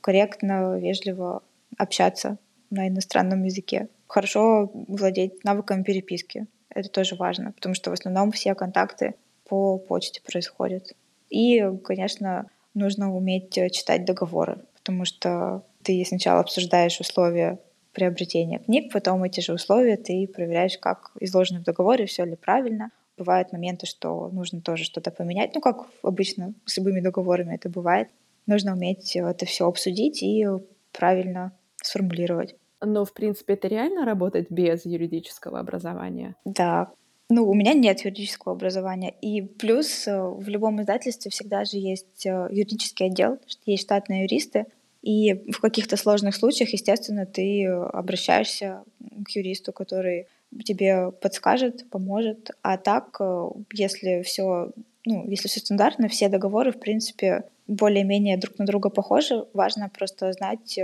корректно, вежливо общаться на иностранном языке. Хорошо владеть навыком переписки. Это тоже важно, потому что в основном все контакты по почте происходят. И, конечно, нужно уметь э, читать договоры, потому что ты сначала обсуждаешь условия приобретения книг, потом эти же условия ты проверяешь, как изложены в договоре, все ли правильно. Бывают моменты, что нужно тоже что-то поменять, ну, как обычно с любыми договорами это бывает. Нужно уметь это все обсудить и правильно сформулировать. Но, в принципе, это реально работать без юридического образования? Да, ну, у меня нет юридического образования. И плюс э, в любом издательстве всегда же есть э, юридический отдел, есть штатные юристы. И в каких-то сложных случаях, естественно, ты обращаешься к юристу, который тебе подскажет, поможет. А так, э, если все, ну, если все стандартно, все договоры, в принципе, более-менее друг на друга похожи. Важно просто знать,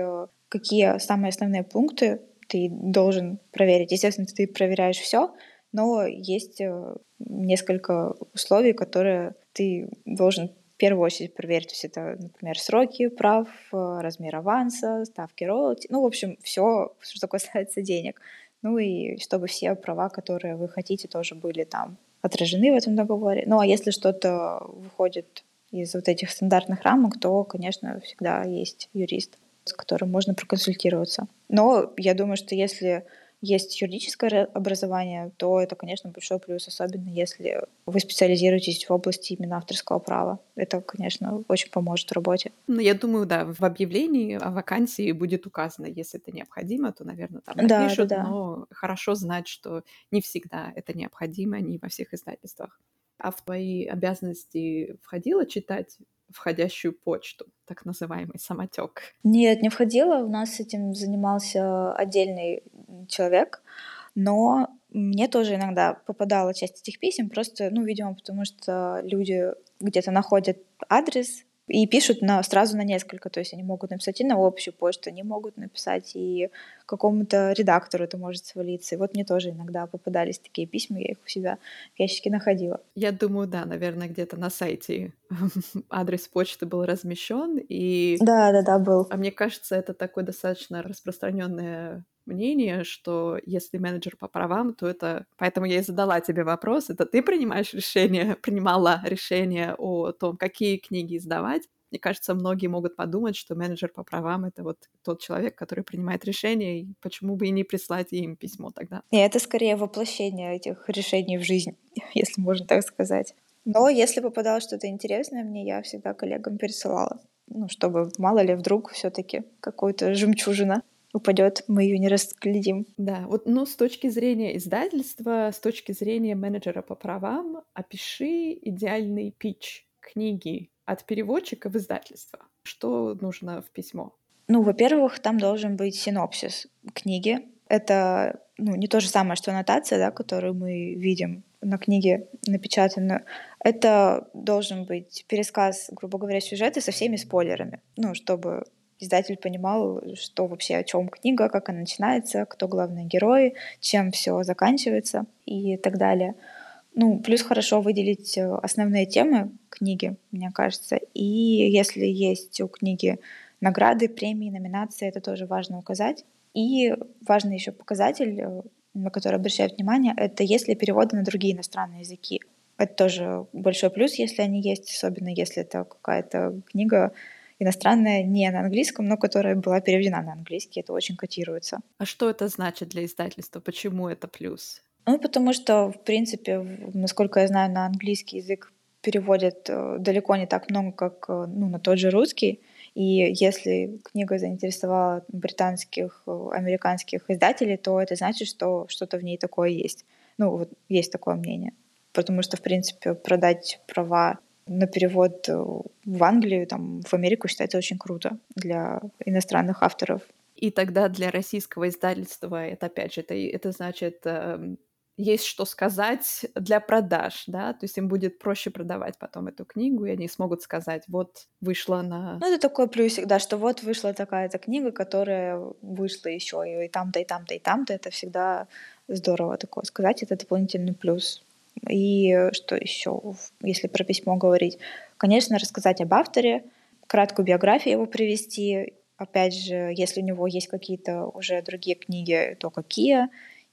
какие самые основные пункты ты должен проверить. Естественно, ты проверяешь все, но есть э, несколько условий, которые ты должен в первую очередь проверить. То есть это, например, сроки прав, э, размер аванса, ставки роялти. Ну, в общем, все, что касается денег. Ну и чтобы все права, которые вы хотите, тоже были там отражены в этом договоре. Ну а если что-то выходит из вот этих стандартных рамок, то, конечно, всегда есть юрист, с которым можно проконсультироваться. Но я думаю, что если есть юридическое образование, то это, конечно, большой плюс, особенно если вы специализируетесь в области именно авторского права. Это, конечно, очень поможет в работе. Ну, я думаю, да, в объявлении о вакансии будет указано, если это необходимо, то, наверное, там напишут, да, да, да. но хорошо знать, что не всегда это необходимо, не во всех издательствах. А в твои обязанности входило читать входящую почту, так называемый самотек? Нет, не входила. У нас этим занимался отдельный человек, но мне тоже иногда попадала часть этих писем, просто, ну, видимо, потому что люди где-то находят адрес, и пишут на, сразу на несколько, то есть они могут написать и на общую почту, они могут написать и какому-то редактору это может свалиться. И вот мне тоже иногда попадались такие письма, я их у себя в ящике находила. Я думаю, да, наверное, где-то на сайте адрес почты был размещен, и... Да, да, да, был. А мне кажется, это такое достаточно распространенное мнение, что если менеджер по правам, то это... Поэтому я и задала тебе вопрос. Это ты принимаешь решение, принимала решение о том, какие книги издавать? Мне кажется, многие могут подумать, что менеджер по правам — это вот тот человек, который принимает решение, и почему бы и не прислать им письмо тогда? И это скорее воплощение этих решений в жизнь, если можно так сказать. Но если попадало что-то интересное мне, я всегда коллегам пересылала. Ну, чтобы мало ли вдруг все таки какую-то жемчужина упадет, мы ее не разглядим. Да, вот, ну, с точки зрения издательства, с точки зрения менеджера по правам, опиши идеальный пич книги от переводчика в издательство. Что нужно в письмо? Ну, во-первых, там должен быть синопсис книги. Это ну, не то же самое, что аннотация, да, которую мы видим на книге напечатанную. Это должен быть пересказ, грубо говоря, сюжета со всеми спойлерами, ну, чтобы издатель понимал, что вообще о чем книга, как она начинается, кто главные герои, чем все заканчивается и так далее. Ну, плюс хорошо выделить э, основные темы книги, мне кажется. И если есть у книги награды, премии, номинации, это тоже важно указать. И важный еще показатель, э, на который обращаю внимание, это если переводы на другие иностранные языки. Это тоже большой плюс, если они есть, особенно если это какая-то книга иностранная не на английском, но которая была переведена на английский. Это очень котируется. А что это значит для издательства? Почему это плюс? Ну, потому что, в принципе, насколько я знаю, на английский язык переводят э, далеко не так много, как э, ну, на тот же русский. И если книга заинтересовала британских, э, американских издателей, то это значит, что что-то в ней такое есть. Ну, вот есть такое мнение. Потому что, в принципе, продать права на перевод э, в Англию, там, в Америку считается очень круто для иностранных авторов. И тогда для российского издательства это, опять же, это, это значит, э, есть что сказать для продаж, да, то есть им будет проще продавать потом эту книгу, и они смогут сказать, вот вышла на... Ну, это такой плюсик, да, что вот вышла такая-то книга, которая вышла еще и там-то, и там-то, и там-то, это всегда здорово такое сказать, это дополнительный плюс и что еще, если про письмо говорить? Конечно, рассказать об авторе, краткую биографию его привести. Опять же, если у него есть какие-то уже другие книги, то какие.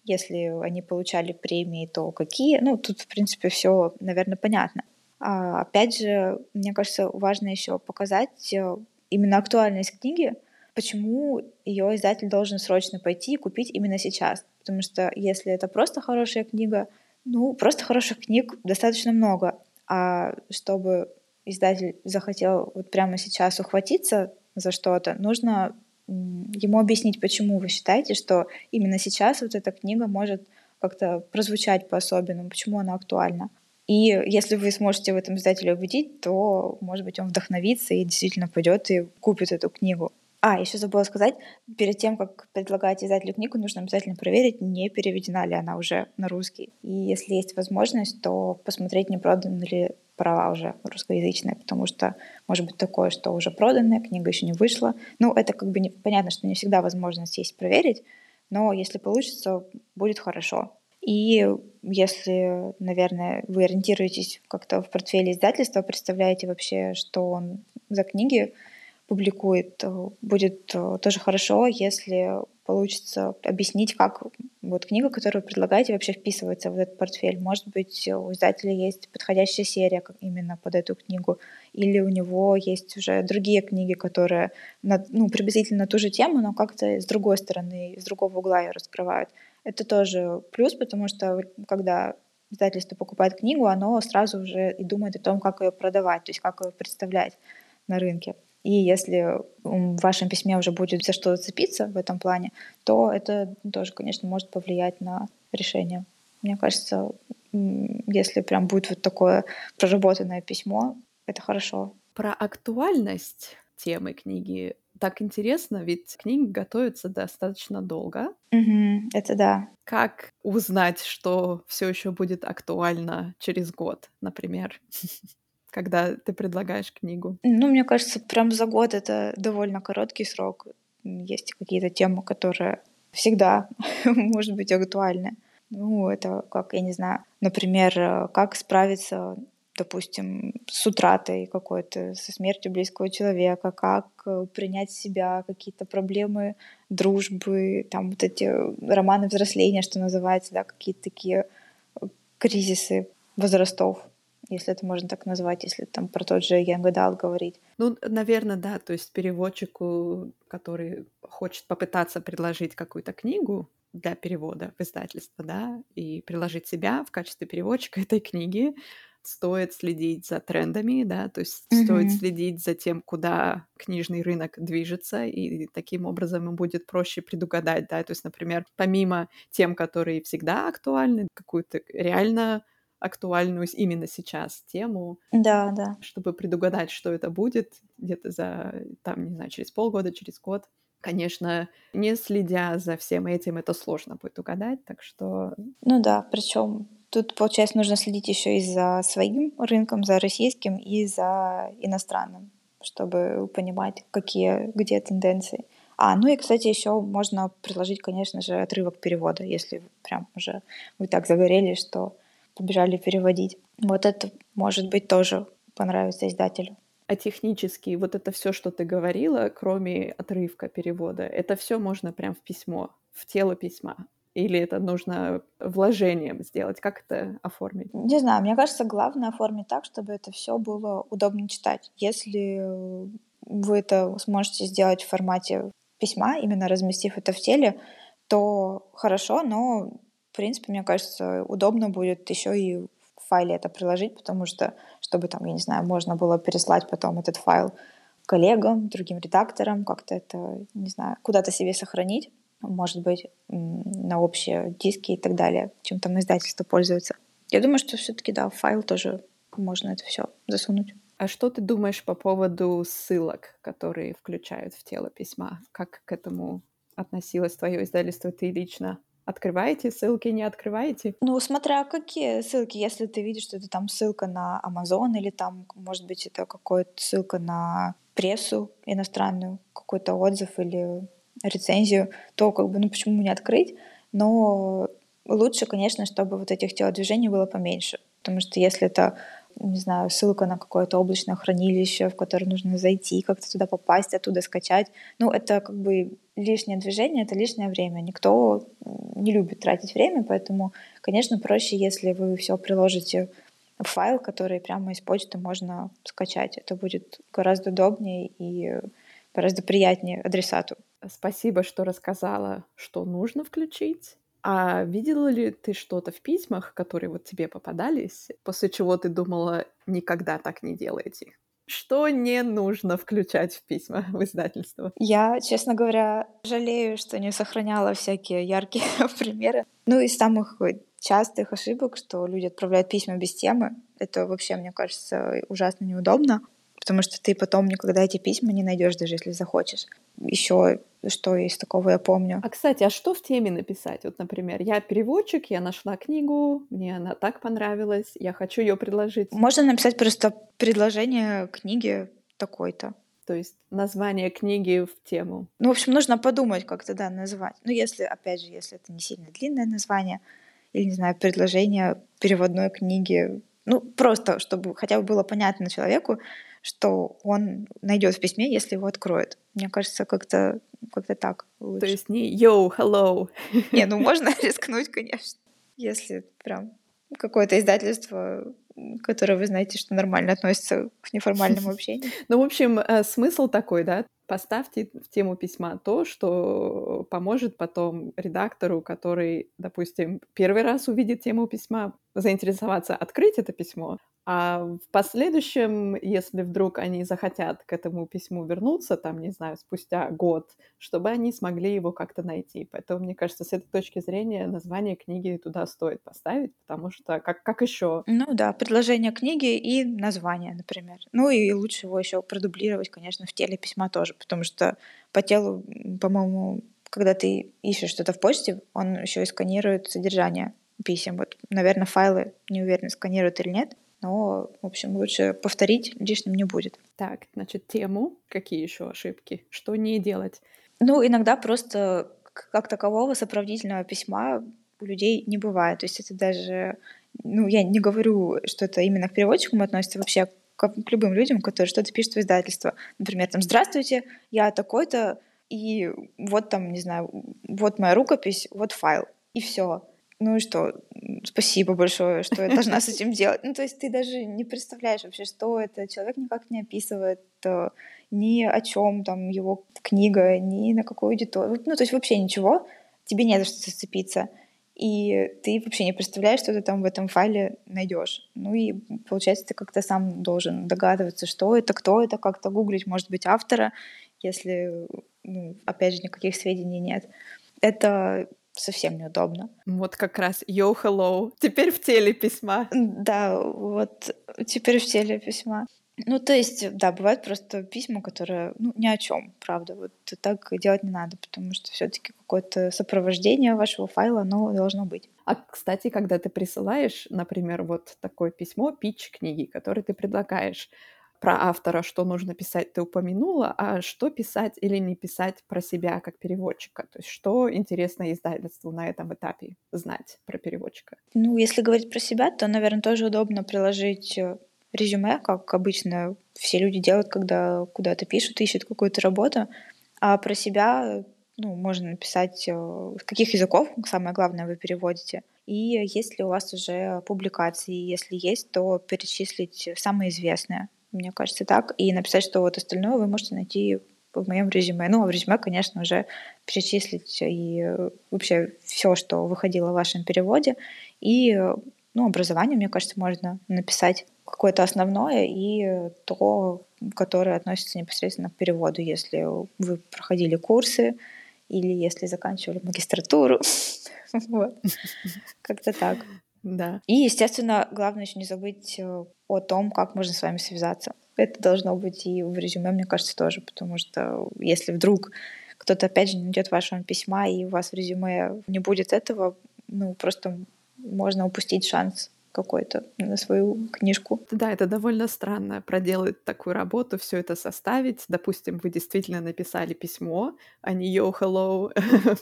Если они получали премии, то какие. Ну, тут, в принципе, все, наверное, понятно. А, опять же, мне кажется, важно еще показать э, именно актуальность книги, почему ее издатель должен срочно пойти и купить именно сейчас. Потому что если это просто хорошая книга, ну, просто хороших книг достаточно много. А чтобы издатель захотел вот прямо сейчас ухватиться за что-то, нужно ему объяснить, почему вы считаете, что именно сейчас вот эта книга может как-то прозвучать по-особенному, почему она актуальна. И если вы сможете в этом издателя убедить, то, может быть, он вдохновится и действительно пойдет и купит эту книгу. А, еще забыла сказать, перед тем, как предлагать издателю книгу, нужно обязательно проверить, не переведена ли она уже на русский. И если есть возможность, то посмотреть, не проданы ли права уже русскоязычные, потому что может быть такое, что уже проданная, книга еще не вышла. Ну, это как бы не, понятно, что не всегда возможность есть проверить, но если получится, будет хорошо. И если, наверное, вы ориентируетесь как-то в портфеле издательства, представляете вообще, что он за книги, публикует, э, будет э, тоже хорошо, если получится объяснить, как вот книга, которую вы предлагаете, вообще вписывается в этот портфель. Может быть, у издателя есть подходящая серия именно под эту книгу, или у него есть уже другие книги, которые на, ну, приблизительно на ту же тему, но как-то с другой стороны, с другого угла ее раскрывают. Это тоже плюс, потому что когда издательство покупает книгу, оно сразу уже и думает о том, как ее продавать, то есть как ее представлять на рынке. И если в вашем письме уже будет за что зацепиться в этом плане, то это тоже, конечно, может повлиять на решение. Мне кажется, если прям будет вот такое проработанное письмо, это хорошо. Про актуальность темы книги так интересно, ведь книги готовятся достаточно долго. Угу, это да. Как узнать, что все еще будет актуально через год, например? когда ты предлагаешь книгу? Ну, мне кажется, прям за год это довольно короткий срок. Есть какие-то темы, которые всегда, может быть, актуальны. Ну, это как, я не знаю, например, как справиться, допустим, с утратой какой-то, со смертью близкого человека, как принять себя, какие-то проблемы дружбы, там вот эти романы взросления, что называется, да, какие-то такие кризисы возрастов если это можно так назвать, если там про тот же Adult говорить. Ну, наверное, да, то есть переводчику, который хочет попытаться предложить какую-то книгу для перевода в издательство, да, и приложить себя в качестве переводчика этой книги, стоит следить за трендами, да, то есть mm-hmm. стоит следить за тем, куда книжный рынок движется, и таким образом ему будет проще предугадать, да, то есть, например, помимо тем, которые всегда актуальны, какую-то реально актуальную именно сейчас тему. Да, да. Чтобы предугадать, что это будет где-то за, там, не знаю, через полгода, через год. Конечно, не следя за всем этим, это сложно будет угадать, так что... Ну да, причем Тут, получается, нужно следить еще и за своим рынком, за российским и за иностранным, чтобы понимать, какие, где тенденции. А, ну и, кстати, еще можно приложить, конечно же, отрывок перевода, если прям уже вы так загорели, что побежали переводить. Вот это, может быть, тоже понравится издателю. А технически вот это все, что ты говорила, кроме отрывка перевода, это все можно прям в письмо, в тело письма. Или это нужно вложением сделать? Как это оформить? Не знаю, мне кажется, главное оформить так, чтобы это все было удобно читать. Если вы это сможете сделать в формате письма, именно разместив это в теле, то хорошо, но, в принципе, мне кажется, удобно будет еще и в файле это приложить, потому что, чтобы там, я не знаю, можно было переслать потом этот файл коллегам, другим редакторам, как-то это, не знаю, куда-то себе сохранить может быть, на общие диски и так далее, чем там издательство пользуется. Я думаю, что все-таки, да, в файл тоже можно это все засунуть. А что ты думаешь по поводу ссылок, которые включают в тело письма? Как к этому относилось твое издательство, ты лично? Открываете ссылки, не открываете? Ну, смотря какие ссылки. Если ты видишь, что это там ссылка на Amazon или там, может быть, это какая-то ссылка на прессу иностранную, какой-то отзыв или рецензию, то как бы, ну почему не открыть? Но лучше, конечно, чтобы вот этих телодвижений было поменьше. Потому что если это, не знаю, ссылка на какое-то облачное хранилище, в которое нужно зайти, как-то туда попасть, оттуда скачать, ну это как бы лишнее движение, это лишнее время. Никто не любит тратить время, поэтому, конечно, проще, если вы все приложите в файл, который прямо из почты можно скачать. Это будет гораздо удобнее и гораздо приятнее адресату. Спасибо, что рассказала, что нужно включить. А видела ли ты что-то в письмах, которые вот тебе попадались, после чего ты думала, никогда так не делайте? Что не нужно включать в письма в издательство? Я, честно говоря, жалею, что не сохраняла всякие яркие примеры. Ну, из самых частых ошибок, что люди отправляют письма без темы. Это вообще, мне кажется, ужасно неудобно потому что ты потом никогда эти письма не найдешь, даже если захочешь. Еще что из такого я помню. А, кстати, а что в теме написать? Вот, например, я переводчик, я нашла книгу, мне она так понравилась, я хочу ее предложить. Можно написать просто предложение книги такой-то. То есть название книги в тему. Ну, в общем, нужно подумать, как тогда назвать. Ну, если, опять же, если это не сильно длинное название, или, не знаю, предложение переводной книги, ну, просто, чтобы хотя бы было понятно человеку, что он найдет в письме, если его откроет. Мне кажется, как-то как так лучше. То есть не «Yo, hello». Не, ну можно рискнуть, конечно. Если прям какое-то издательство, которое вы знаете, что нормально относится к неформальному общению. Ну, в общем, э, смысл такой, да, поставьте в тему письма то, что поможет потом редактору, который, допустим, первый раз увидит тему письма, заинтересоваться, открыть это письмо, а в последующем, если вдруг они захотят к этому письму вернуться, там, не знаю, спустя год, чтобы они смогли его как-то найти. Поэтому, мне кажется, с этой точки зрения название книги туда стоит поставить, потому что как, как еще? Ну да, предложение книги и название, например. Ну и лучше его еще продублировать, конечно, в теле письма тоже, потому что по телу, по-моему, когда ты ищешь что-то в почте, он еще и сканирует содержание писем. Вот, наверное, файлы не уверена, сканируют или нет, но, в общем, лучше повторить лишним не будет. Так, значит, тему. Какие еще ошибки? Что не делать? Ну, иногда просто как такового сопроводительного письма у людей не бывает. То есть это даже, ну, я не говорю, что это именно к переводчикам относится, вообще к, к любым людям, которые что-то пишут в издательство. Например, там, здравствуйте, я такой-то, и вот там, не знаю, вот моя рукопись, вот файл, и все ну и что, спасибо большое, что я должна с этим делать. Ну, то есть ты даже не представляешь вообще, что это. Человек никак не описывает э, ни о чем там его книга, ни на какую аудиторию. Ну, то есть вообще ничего. Тебе не за что зацепиться. И ты вообще не представляешь, что ты там в этом файле найдешь. Ну и получается, ты как-то сам должен догадываться, что это, кто это, как-то гуглить, может быть, автора, если, ну, опять же, никаких сведений нет. Это совсем неудобно. Вот как раз yo hello, теперь в теле письма. Да, вот теперь в теле письма. Ну, то есть, да, бывают просто письма, которые, ну, ни о чем, правда. Вот так делать не надо, потому что все-таки какое-то сопровождение вашего файла, оно должно быть. А, кстати, когда ты присылаешь, например, вот такое письмо, пич книги, который ты предлагаешь, про автора, что нужно писать, ты упомянула, а что писать или не писать про себя как переводчика? То есть что интересно издательству на этом этапе знать про переводчика? Ну, если говорить про себя, то, наверное, тоже удобно приложить э, резюме, как обычно все люди делают, когда куда-то пишут, ищут какую-то работу. А про себя ну, можно написать, э, с каких языков, самое главное, вы переводите. И есть ли у вас уже публикации, если есть, то перечислить самые известные мне кажется, так, и написать, что вот остальное вы можете найти в моем резюме. Ну, а в резюме, конечно, уже перечислить и э, вообще все, что выходило в вашем переводе. И, ну, образование, мне кажется, можно написать какое-то основное и то, которое относится непосредственно к переводу, если вы проходили курсы или если заканчивали магистратуру. Вот. Как-то так. Да. И, естественно, главное еще не забыть э, о том, как можно с вами связаться. Это должно быть и в резюме, мне кажется, тоже, потому что если вдруг кто-то, опять же, не найдет вашего письма, и у вас в резюме не будет этого, ну, просто можно упустить шанс какой-то на свою книжку. Да, это довольно странно проделать такую работу, все это составить. Допустим, вы действительно написали письмо, а не yo, hello,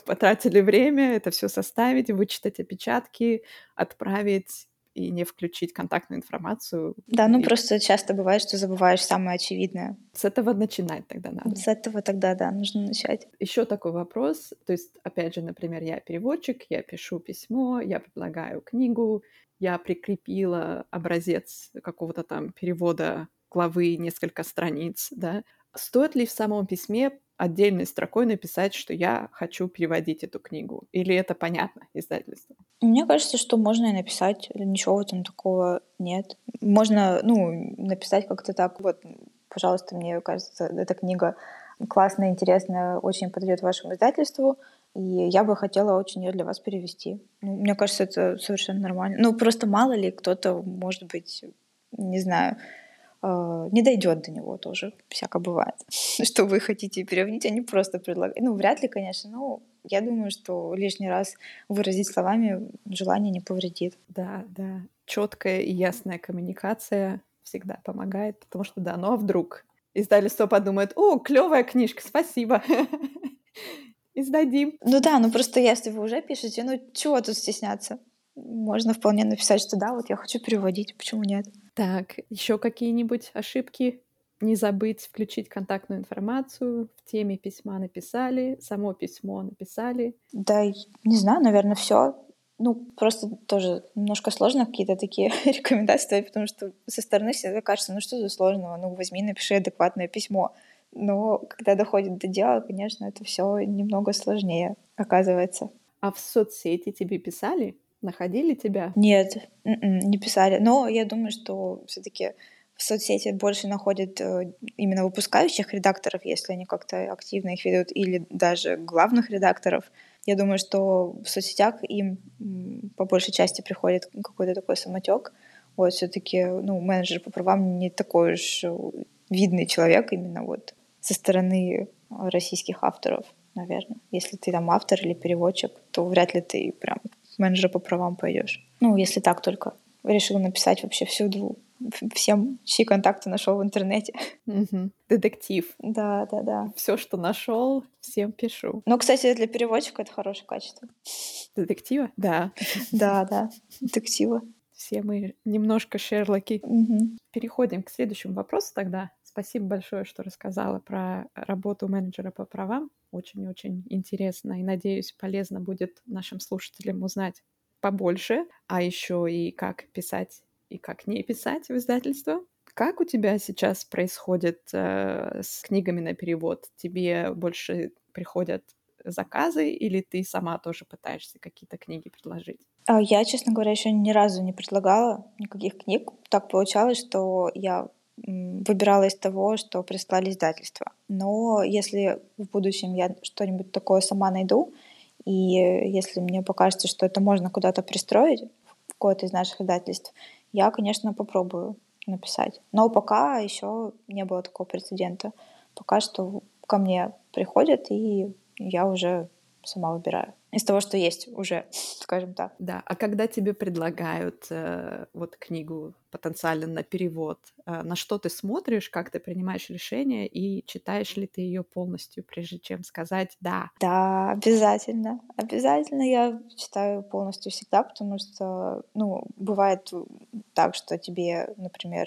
потратили время это все составить, вычитать опечатки, отправить и не включить контактную информацию. Да, ну и... просто часто бывает, что забываешь самое очевидное. С этого начинать тогда надо. С этого тогда, да, нужно начать. Еще такой вопрос. То есть, опять же, например, я переводчик, я пишу письмо, я предлагаю книгу, я прикрепила образец какого-то там перевода главы, несколько страниц, да. Стоит ли в самом письме отдельной строкой написать, что я хочу переводить эту книгу? Или это понятно издательству? Мне кажется, что можно и написать, ничего этом такого нет. Можно, ну, написать как-то так, вот, пожалуйста, мне кажется, эта книга классная, интересная, очень подойдет вашему издательству, и я бы хотела очень ее для вас перевести. Ну, мне кажется, это совершенно нормально. Ну, просто мало ли кто-то, может быть, не знаю, э, не дойдет до него тоже. Всяко бывает. Что вы хотите переводить, они просто предлагают. Ну, вряд ли, конечно, но я думаю, что лишний раз выразить словами желание не повредит. Да, да. Четкая и ясная коммуникация всегда помогает, потому что да, ну а вдруг издательство подумает, о, клевая книжка, спасибо. и сдадим. Ну да, ну просто если вы уже пишете, ну чего тут стесняться? Можно вполне написать, что да, вот я хочу переводить, почему нет? Так, еще какие-нибудь ошибки? Не забыть включить контактную информацию, в теме письма написали, само письмо написали. Да, не знаю, наверное, все. Ну, просто тоже немножко сложно какие-то такие рекомендации, потому что со стороны всегда кажется, ну что за сложного, ну возьми, напиши адекватное письмо. Но когда доходит до дела, конечно, это все немного сложнее оказывается. А в соцсети тебе писали? Находили тебя? Нет, м-м, не писали. Но я думаю, что все-таки в соцсети больше находят э, именно выпускающих редакторов, если они как-то активно их ведут, или даже главных редакторов. Я думаю, что в соцсетях им по большей части приходит какой-то такой самотек. Вот все-таки, ну, менеджер по правам не такой уж видный человек именно вот со стороны российских авторов, наверное. Если ты там автор или переводчик, то вряд ли ты прям менеджер по правам пойдешь. Ну, если так только. Решил написать вообще всюду, всем, чьи контакты нашел в интернете. Угу. Детектив. Да, да, да. Все, что нашел, всем пишу. Ну, кстати, для переводчика это хорошее качество. Детектива? Да. Да, да, детектива. Все мы немножко Шерлоки. Угу. Переходим к следующему вопросу тогда. Спасибо большое, что рассказала про работу менеджера по правам. Очень-очень интересно и, надеюсь, полезно будет нашим слушателям узнать побольше, а еще и как писать и как не писать в издательство. Как у тебя сейчас происходит э, с книгами на перевод? Тебе больше приходят заказы или ты сама тоже пытаешься какие-то книги предложить? А я, честно говоря, еще ни разу не предлагала никаких книг. Так получалось, что я выбирала из того, что прислали издательства. Но если в будущем я что-нибудь такое сама найду, и если мне покажется, что это можно куда-то пристроить, в какое-то из наших издательств, я, конечно, попробую написать. Но пока еще не было такого прецедента. Пока что ко мне приходят, и я уже сама выбираю из того, что есть уже, скажем так. Да, а когда тебе предлагают э, вот книгу потенциально на перевод, э, на что ты смотришь, как ты принимаешь решение и читаешь ли ты ее полностью, прежде чем сказать «да»? Да, обязательно. Обязательно я читаю полностью всегда, потому что, ну, бывает так, что тебе, например,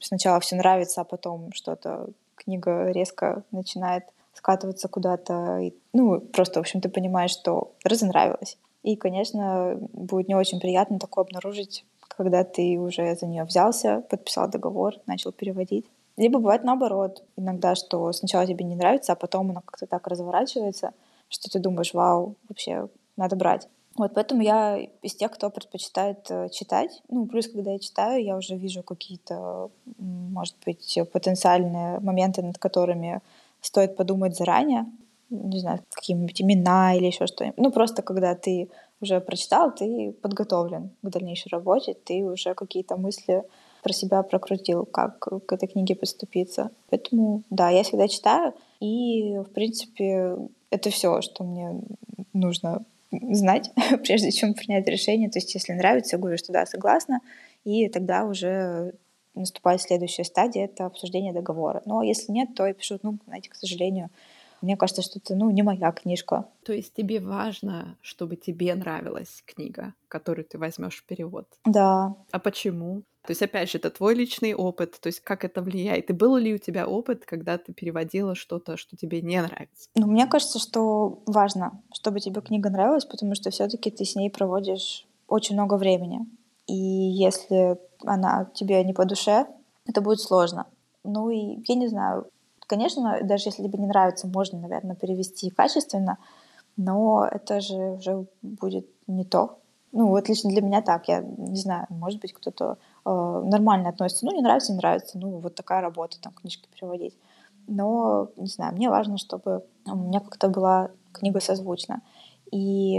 сначала все нравится, а потом что-то книга резко начинает скатываться куда-то. И, ну, просто, в общем, ты понимаешь, что разонравилось. И, конечно, будет не очень приятно такое обнаружить, когда ты уже за нее взялся, подписал договор, начал переводить. Либо бывает наоборот, иногда, что сначала тебе не нравится, а потом она как-то так разворачивается, что ты думаешь, вау, вообще надо брать. Вот поэтому я из тех, кто предпочитает э, читать. Ну, плюс, когда я читаю, я уже вижу какие-то, может быть, потенциальные моменты, над которыми стоит подумать заранее, не знаю, какие-нибудь имена или еще что-нибудь. Ну, просто когда ты уже прочитал, ты подготовлен к дальнейшей работе, ты уже какие-то мысли про себя прокрутил, как к этой книге поступиться. Поэтому, да, я всегда читаю, и, в принципе, это все, что мне нужно знать, прежде чем принять решение. То есть, если нравится, я говорю, что да, согласна, и тогда уже наступает следующая стадия — это обсуждение договора. Но если нет, то я пишу, ну, знаете, к сожалению, мне кажется, что это, ну, не моя книжка. То есть тебе важно, чтобы тебе нравилась книга, которую ты возьмешь в перевод? Да. А почему? То есть, опять же, это твой личный опыт, то есть как это влияет? И был ли у тебя опыт, когда ты переводила что-то, что тебе не нравится? Ну, мне кажется, что важно, чтобы тебе книга нравилась, потому что все таки ты с ней проводишь очень много времени. И если она тебе не по душе, это будет сложно. Ну и я не знаю, конечно, даже если тебе не нравится, можно, наверное, перевести качественно, но это же уже будет не то. Ну, вот лично для меня так. Я не знаю, может быть, кто-то э, нормально относится. Ну, не нравится, не нравится. Ну, вот такая работа, там, книжки переводить. Но, не знаю, мне важно, чтобы у меня как-то была книга созвучна. И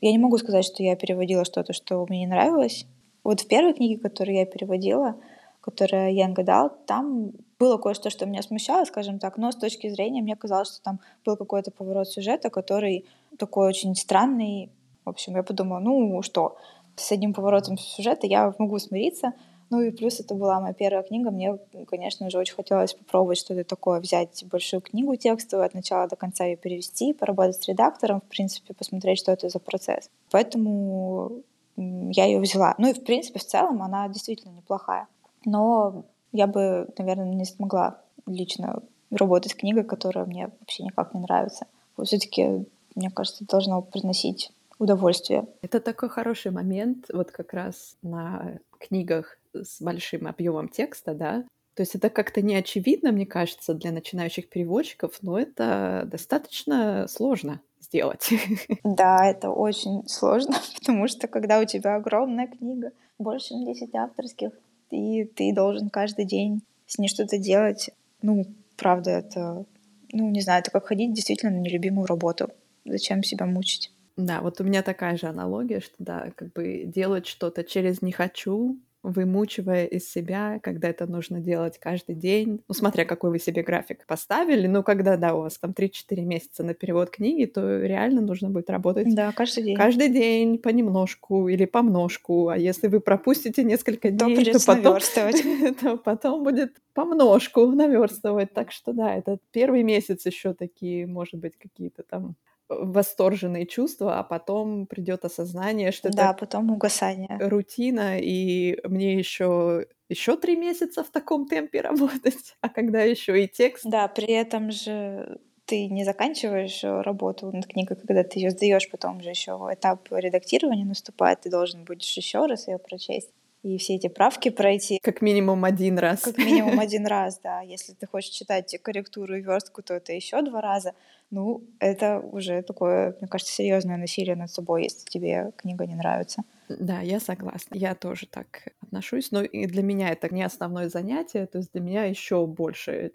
я не могу сказать, что я переводила что-то, что мне не нравилось. Вот в первой книге, которую я переводила, которая Ян Гадал, там было кое-что, что меня смущало, скажем так, но с точки зрения мне казалось, что там был какой-то поворот сюжета, который такой очень странный. В общем, я подумала, ну что, с одним поворотом сюжета я могу смириться. Ну и плюс это была моя первая книга. Мне, конечно же, очень хотелось попробовать что-то такое, взять большую книгу текстовую, от начала до конца ее перевести, поработать с редактором, в принципе, посмотреть, что это за процесс. Поэтому я ее взяла. Ну и, в принципе, в целом она действительно неплохая. Но я бы, наверное, не смогла лично работать с книгой, которая мне вообще никак не нравится. Все-таки, мне кажется, должно приносить удовольствие. Это такой хороший момент, вот как раз на книгах с большим объемом текста, да. То есть это как-то не очевидно, мне кажется, для начинающих переводчиков, но это достаточно сложно сделать. Да, это очень сложно, потому что когда у тебя огромная книга, больше чем 10 авторских, и ты должен каждый день с ней что-то делать, ну, правда, это, ну, не знаю, это как ходить действительно на нелюбимую работу. Зачем себя мучить? Да, вот у меня такая же аналогия, что да, как бы делать что-то через не хочу, вымучивая из себя, когда это нужно делать каждый день. Ну, смотря какой вы себе график поставили. Ну, когда, да, у вас там 3-4 месяца на перевод книги, то реально нужно будет работать да, каждый день. Каждый день понемножку или помножку. А если вы пропустите несколько дней, то, то потом, то потом будет помножку наверстывать. Так что да, этот первый месяц еще такие, может быть, какие-то там восторженные чувства, а потом придет осознание, что да, это потом угасание. рутина, и мне еще еще три месяца в таком темпе работать, а когда еще и текст. Да, при этом же ты не заканчиваешь э, работу над книгой, когда ты ее сдаешь, потом же еще этап редактирования наступает, ты должен будешь еще раз ее прочесть и все эти правки пройти. Как минимум один раз. Как минимум один раз, да. Если ты хочешь читать корректуру и верстку, то это еще два раза. Ну, это уже такое, мне кажется, серьезное насилие над собой, если тебе книга не нравится. Да, я согласна. Я тоже так отношусь. Но и для меня это не основное занятие. То есть для меня еще больше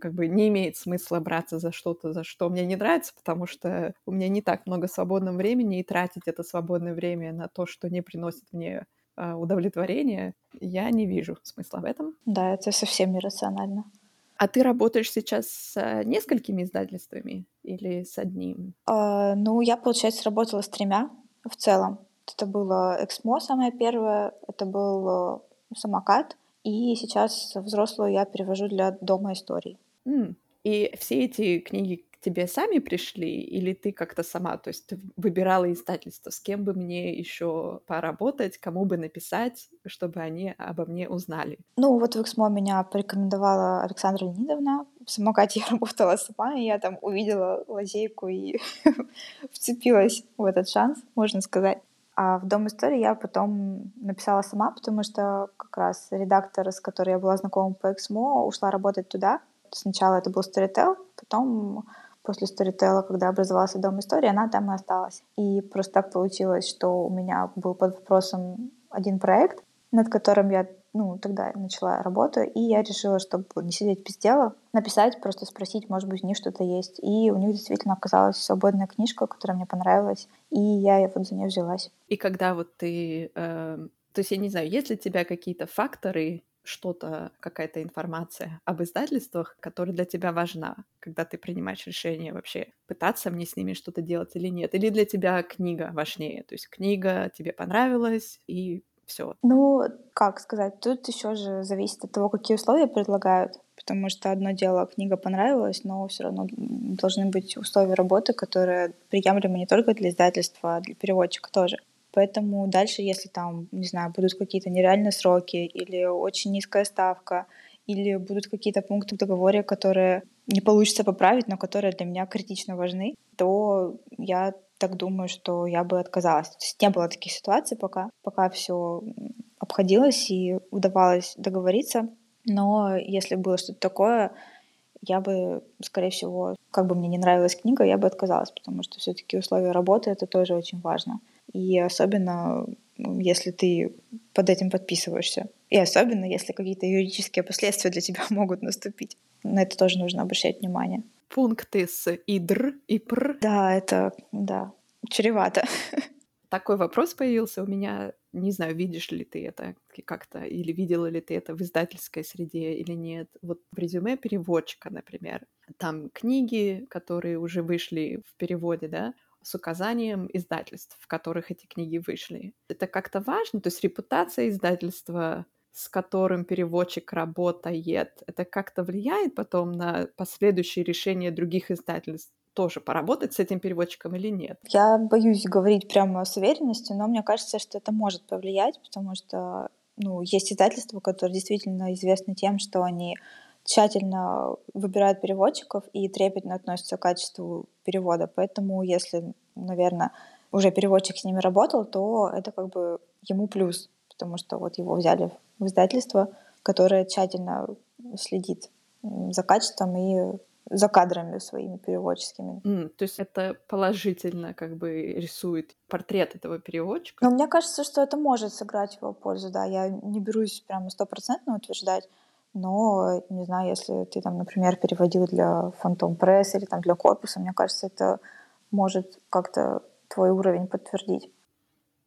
как бы не имеет смысла браться за что-то, за что мне не нравится, потому что у меня не так много свободного времени, и тратить это свободное время на то, что не приносит мне а, удовлетворения, я не вижу смысла в этом. Да, это совсем нерационально. А ты работаешь сейчас с несколькими издательствами или с одним? А, ну, я, получается, работала с тремя в целом. Это было Эксмо самое первое, это был э, самокат, и сейчас взрослую я перевожу для Дома историй. Mm. И все эти книги тебе сами пришли, или ты как-то сама, то есть ты выбирала издательство, с кем бы мне еще поработать, кому бы написать, чтобы они обо мне узнали? Ну, вот в Эксмо меня порекомендовала Александра Леонидовна. В самокате я работала сама, и я там увидела лазейку и вцепилась в этот шанс, можно сказать. А в Дом истории я потом написала сама, потому что как раз редактор, с которой я была знакома по Эксмо, ушла работать туда. Сначала это был Storytel, потом после Storytel, когда образовался Дом истории, она там и осталась. И просто так получилось, что у меня был под вопросом один проект, над которым я ну, тогда начала работу, и я решила, чтобы не сидеть без дела, написать, просто спросить, может быть, у них что-то есть. И у них действительно оказалась свободная книжка, которая мне понравилась, и я вот за нее взялась. И когда вот ты... Э, то есть, я не знаю, есть ли у тебя какие-то факторы, что-то, какая-то информация об издательствах, которая для тебя важна, когда ты принимаешь решение вообще пытаться мне с ними что-то делать или нет? Или для тебя книга важнее? То есть книга тебе понравилась, и все. Ну, как сказать, тут еще же зависит от того, какие условия предлагают. Потому что одно дело, книга понравилась, но все равно должны быть условия работы, которые приемлемы не только для издательства, а для переводчика тоже. Поэтому дальше, если там, не знаю, будут какие-то нереальные сроки или очень низкая ставка, или будут какие-то пункты в договоре, которые не получится поправить, но которые для меня критично важны, то я так думаю, что я бы отказалась. То есть не было таких ситуаций пока, пока все обходилось и удавалось договориться. Но если было что-то такое, я бы, скорее всего, как бы мне не нравилась книга, я бы отказалась, потому что все-таки условия работы это тоже очень важно. И особенно если ты под этим подписываешься. И особенно, если какие-то юридические последствия для тебя могут наступить. На это тоже нужно обращать внимание пункты с идр и пр. Да, это, да, чревато. Такой вопрос появился у меня. Не знаю, видишь ли ты это как-то, или видела ли ты это в издательской среде или нет. Вот в резюме переводчика, например, там книги, которые уже вышли в переводе, да, с указанием издательств, в которых эти книги вышли. Это как-то важно, то есть репутация издательства с которым переводчик работает, это как-то влияет потом на последующие решения других издательств? тоже поработать с этим переводчиком или нет? Я боюсь говорить прямо с уверенностью, но мне кажется, что это может повлиять, потому что ну, есть издательства, которые действительно известны тем, что они тщательно выбирают переводчиков и трепетно относятся к качеству перевода. Поэтому, если, наверное, уже переводчик с ними работал, то это как бы ему плюс, потому что вот его взяли в издательство, которое тщательно следит за качеством и за кадрами своими переводческими. Mm, то есть это положительно как бы рисует портрет этого переводчика? Но мне кажется, что это может сыграть его пользу, да. Я не берусь прямо стопроцентно утверждать, но, не знаю, если ты там, например, переводил для Фантом Пресс или там для корпуса, мне кажется, это может как-то твой уровень подтвердить.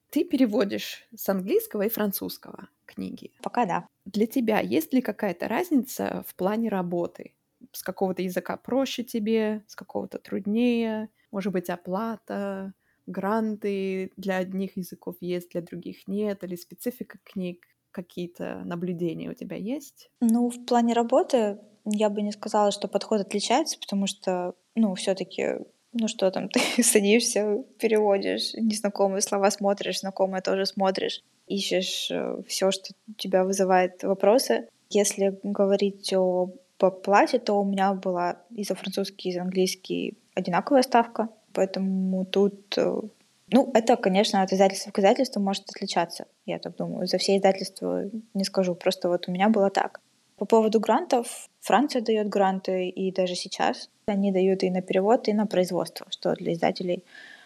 Ты переводишь с английского и французского книги. Пока да. Для тебя есть ли какая-то разница в плане работы? С какого-то языка проще тебе, с какого-то труднее? Может быть, оплата, гранты для одних языков есть, для других нет? Или специфика книг? Какие-то наблюдения у тебя есть? Ну, в плане работы я бы не сказала, что подход отличается, потому что, ну, все таки ну что там, ты садишься, переводишь, незнакомые слова смотришь, знакомые тоже смотришь, ищешь э, все, что тебя вызывает вопросы. Если говорить о по плате, то у меня была и за французский, и за английский одинаковая ставка, поэтому тут э, ну, это, конечно, от издательства к издательству может отличаться, я так думаю. За все издательства не скажу, просто вот у меня было так. По поводу грантов, Франция дает гранты, и даже сейчас они дают и на перевод, и на производство, что для издателей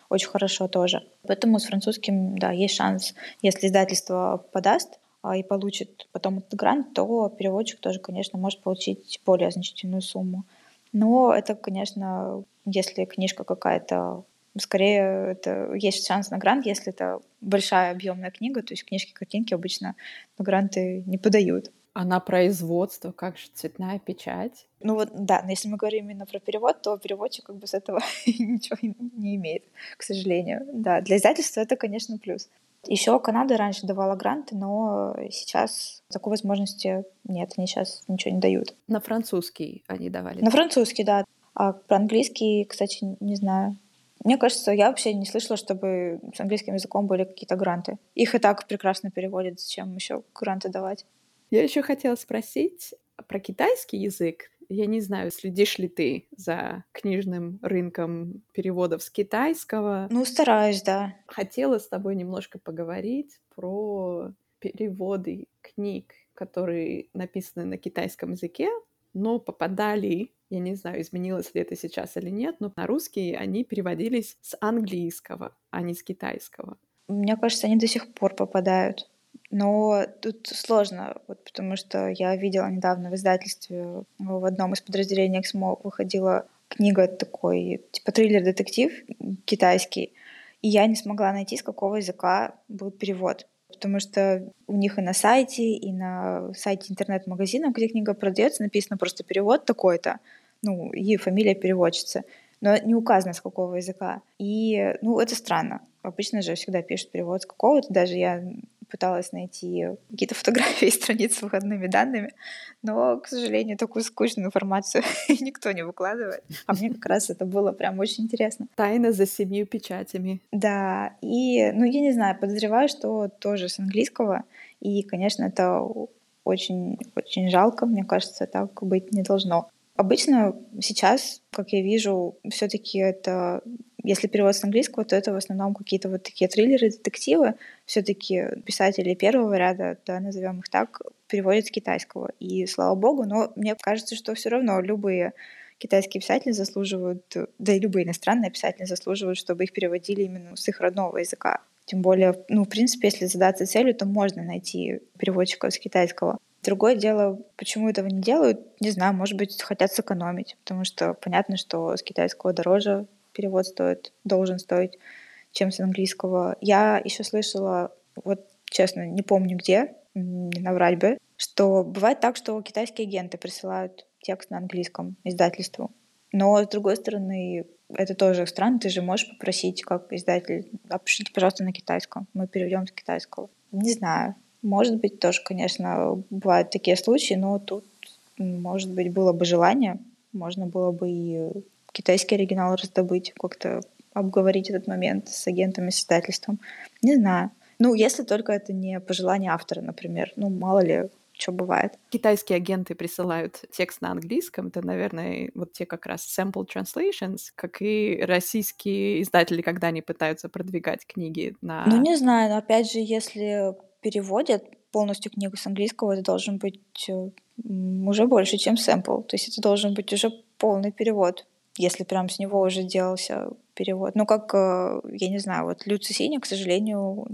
очень хорошо тоже. Поэтому с французским, да, есть шанс, если издательство подаст а, и получит потом этот грант, то переводчик тоже, конечно, может получить более значительную сумму. Но это, конечно, если книжка какая-то Скорее, это есть шанс на грант, если это большая объемная книга, то есть книжки, картинки обычно на гранты не подают. А на производство, как же цветная печать? Ну вот, да, но если мы говорим именно про перевод, то переводчик как бы с этого ничего не имеет, к сожалению. Да, для издательства это, конечно, плюс. Еще Канада раньше давала гранты, но сейчас такой возможности нет, они сейчас ничего не дают. На французский они давали? На французский, да. А про английский, кстати, не знаю. Мне кажется, я вообще не слышала, чтобы с английским языком были какие-то гранты. Их и так прекрасно переводят, зачем еще гранты давать? Я еще хотела спросить про китайский язык. Я не знаю, следишь ли ты за книжным рынком переводов с китайского? Ну, стараюсь, да. Хотела с тобой немножко поговорить про переводы книг, которые написаны на китайском языке, но попадали, я не знаю, изменилось ли это сейчас или нет, но на русский они переводились с английского, а не с китайского. Мне кажется, они до сих пор попадают. Но тут сложно, вот, потому что я видела недавно в издательстве в одном из подразделений Эксмо выходила книга такой, типа триллер-детектив китайский, и я не смогла найти, с какого языка был перевод. Потому что у них и на сайте, и на сайте интернет-магазина, где книга продается, написано просто перевод такой-то, ну, и фамилия переводчицы. Но не указано, с какого языка. И, ну, это странно. Обычно же всегда пишут перевод с какого-то. Даже я пыталась найти какие-то фотографии страниц с выходными данными, но, к сожалению, такую скучную информацию никто не выкладывает. А мне как раз это было прям очень интересно. Тайна за семью печатями. Да, и, ну, я не знаю, подозреваю, что тоже с английского, и, конечно, это очень, очень жалко, мне кажется, так быть не должно. Обычно сейчас, как я вижу, все-таки это если перевод с английского, то это в основном какие-то вот такие триллеры, детективы. Все-таки писатели первого ряда, да, назовем их так, переводят с китайского. И слава богу, но мне кажется, что все равно любые китайские писатели заслуживают, да и любые иностранные писатели заслуживают, чтобы их переводили именно с их родного языка. Тем более, ну, в принципе, если задаться целью, то можно найти переводчика с китайского. Другое дело, почему этого не делают, не знаю, может быть, хотят сэкономить, потому что понятно, что с китайского дороже перевод стоит, должен стоить, чем с английского. Я еще слышала, вот честно, не помню где, не наврать бы, что бывает так, что китайские агенты присылают текст на английском издательству. Но, с другой стороны, это тоже странно. Ты же можешь попросить, как издатель, опишите, пожалуйста, на китайском. Мы переведем с китайского. Не знаю. Может быть, тоже, конечно, бывают такие случаи, но тут, может быть, было бы желание, можно было бы и китайский оригинал раздобыть, как-то обговорить этот момент с агентами, с издательством. Не знаю. Ну, если только это не пожелание автора, например. Ну, мало ли, что бывает. Китайские агенты присылают текст на английском, это, наверное, вот те как раз sample translations, как и российские издатели, когда они пытаются продвигать книги на... Ну, не знаю, но опять же, если переводят полностью книгу с английского, это должен быть э, уже больше, чем сэмпл. То есть это должен быть уже полный перевод если прям с него уже делался перевод. Ну, как, э, я не знаю, вот Люци Синя, к сожалению,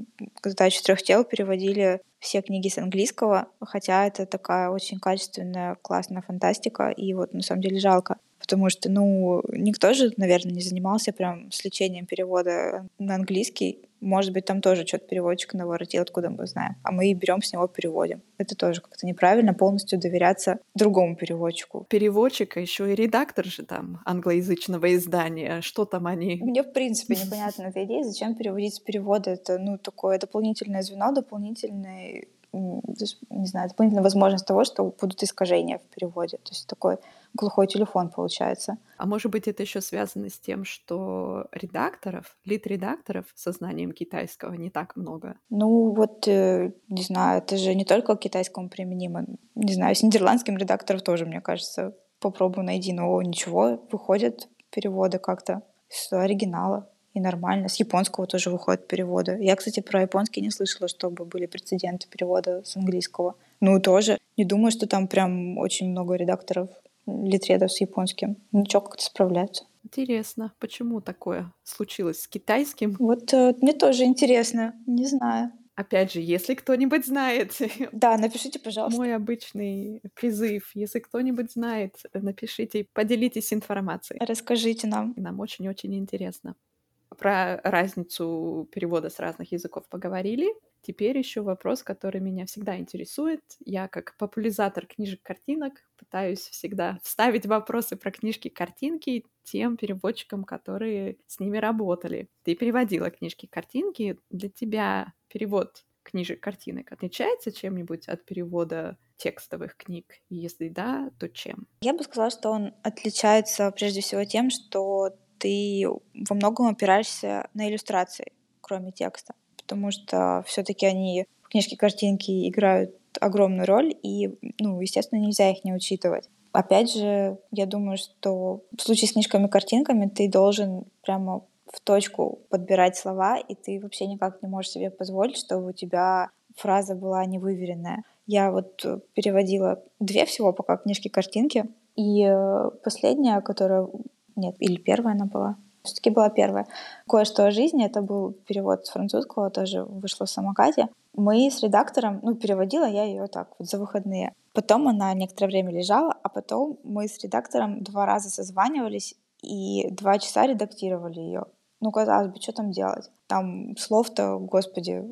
«Задачу трех тел» переводили все книги с английского, хотя это такая очень качественная, классная фантастика, и вот на самом деле жалко, потому что, ну, никто же, наверное, не занимался прям с лечением перевода на английский, может быть, там тоже что-то переводчик наворотил, откуда мы знаем. А мы берем с него переводим. Это тоже как-то неправильно, полностью доверяться другому переводчику. Переводчик, а еще и редактор же там англоязычного издания. Что там они? Мне, в принципе, непонятна эта идея, зачем переводить с перевода. Это, ну, такое дополнительное звено, дополнительный не знаю, дополнительная возможность того, что будут искажения в переводе. То есть такой глухой телефон получается. А может быть, это еще связано с тем, что редакторов, лид-редакторов со знанием китайского не так много? Ну вот, э, не знаю, это же не только к китайскому применимо. Не знаю, с нидерландским редакторов тоже, мне кажется, попробую найди, но ничего, выходят переводы как-то с оригинала и нормально. С японского тоже выходят переводы. Я, кстати, про японский не слышала, чтобы были прецеденты перевода с английского. Ну, тоже. Не думаю, что там прям очень много редакторов литредов с японским. Ничего, как-то справляются. Интересно, почему такое случилось с китайским? Вот э, мне тоже интересно, не знаю. Опять же, если кто-нибудь знает. Да, напишите, пожалуйста. Мой обычный призыв. Если кто-нибудь знает, напишите, поделитесь информацией. Расскажите нам. Нам очень-очень интересно. Про разницу перевода с разных языков поговорили. Теперь еще вопрос, который меня всегда интересует. Я как популяризатор книжек-картинок пытаюсь всегда вставить вопросы про книжки-картинки тем переводчикам, которые с ними работали. Ты переводила книжки-картинки. Для тебя перевод книжек-картинок отличается чем-нибудь от перевода текстовых книг? Если да, то чем? Я бы сказала, что он отличается прежде всего тем, что ты во многом опираешься на иллюстрации, кроме текста, потому что все-таки они в книжке картинки играют огромную роль, и, ну, естественно, нельзя их не учитывать. Опять же, я думаю, что в случае с книжками-картинками ты должен прямо в точку подбирать слова, и ты вообще никак не можешь себе позволить, чтобы у тебя фраза была невыверенная. Я вот переводила две всего пока книжки-картинки, и э, последняя, которая нет, или первая она была. Все-таки была первая. Кое-что о жизни. Это был перевод с французского, тоже вышло в самокате. Мы с редактором, ну, переводила я ее так вот за выходные. Потом она некоторое время лежала, а потом мы с редактором два раза созванивались и два часа редактировали ее. Ну, казалось бы, что там делать? Там слов-то, господи,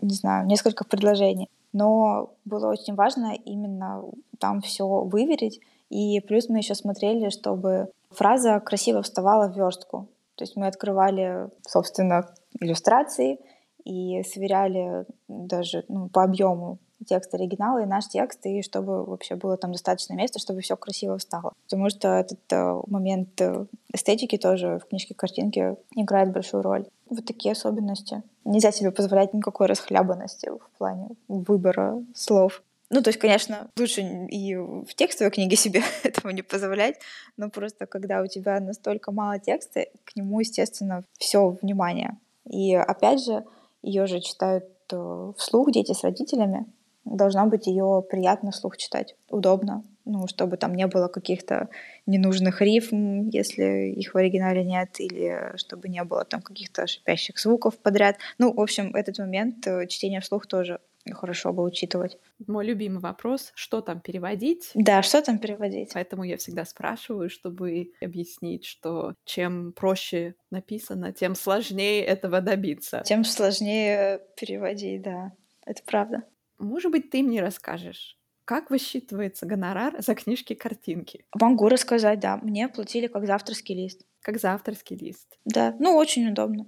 не знаю, несколько предложений. Но было очень важно именно там все выверить. И плюс мы еще смотрели, чтобы фраза красиво вставала в верстку. То есть мы открывали, собственно, иллюстрации и сверяли даже ну, по объему текст оригинала и наш текст, и чтобы вообще было там достаточно места, чтобы все красиво встало. Потому что этот э, момент э, эстетики тоже в книжке картинки играет большую роль. Вот такие особенности. Нельзя себе позволять никакой расхлябанности в плане выбора слов. Ну, то есть, конечно, лучше и в текстовой книге себе этого не позволять, но просто когда у тебя настолько мало текста, к нему, естественно, все внимание. И опять же, ее же читают э, вслух дети с родителями. Должна быть ее приятно вслух читать, удобно, ну, чтобы там не было каких-то ненужных рифм, если их в оригинале нет, или чтобы не было там каких-то шипящих звуков подряд. Ну, в общем, этот момент э, чтения вслух тоже хорошо бы учитывать. Мой любимый вопрос, что там переводить? Да, что там переводить? Поэтому я всегда спрашиваю, чтобы объяснить, что чем проще написано, тем сложнее этого добиться. Тем сложнее переводить, да. Это правда. Может быть, ты мне расскажешь, как высчитывается гонорар за книжки-картинки? Могу рассказать, да. Мне платили как завтрашний лист. Как завтрашний лист. Да, ну очень удобно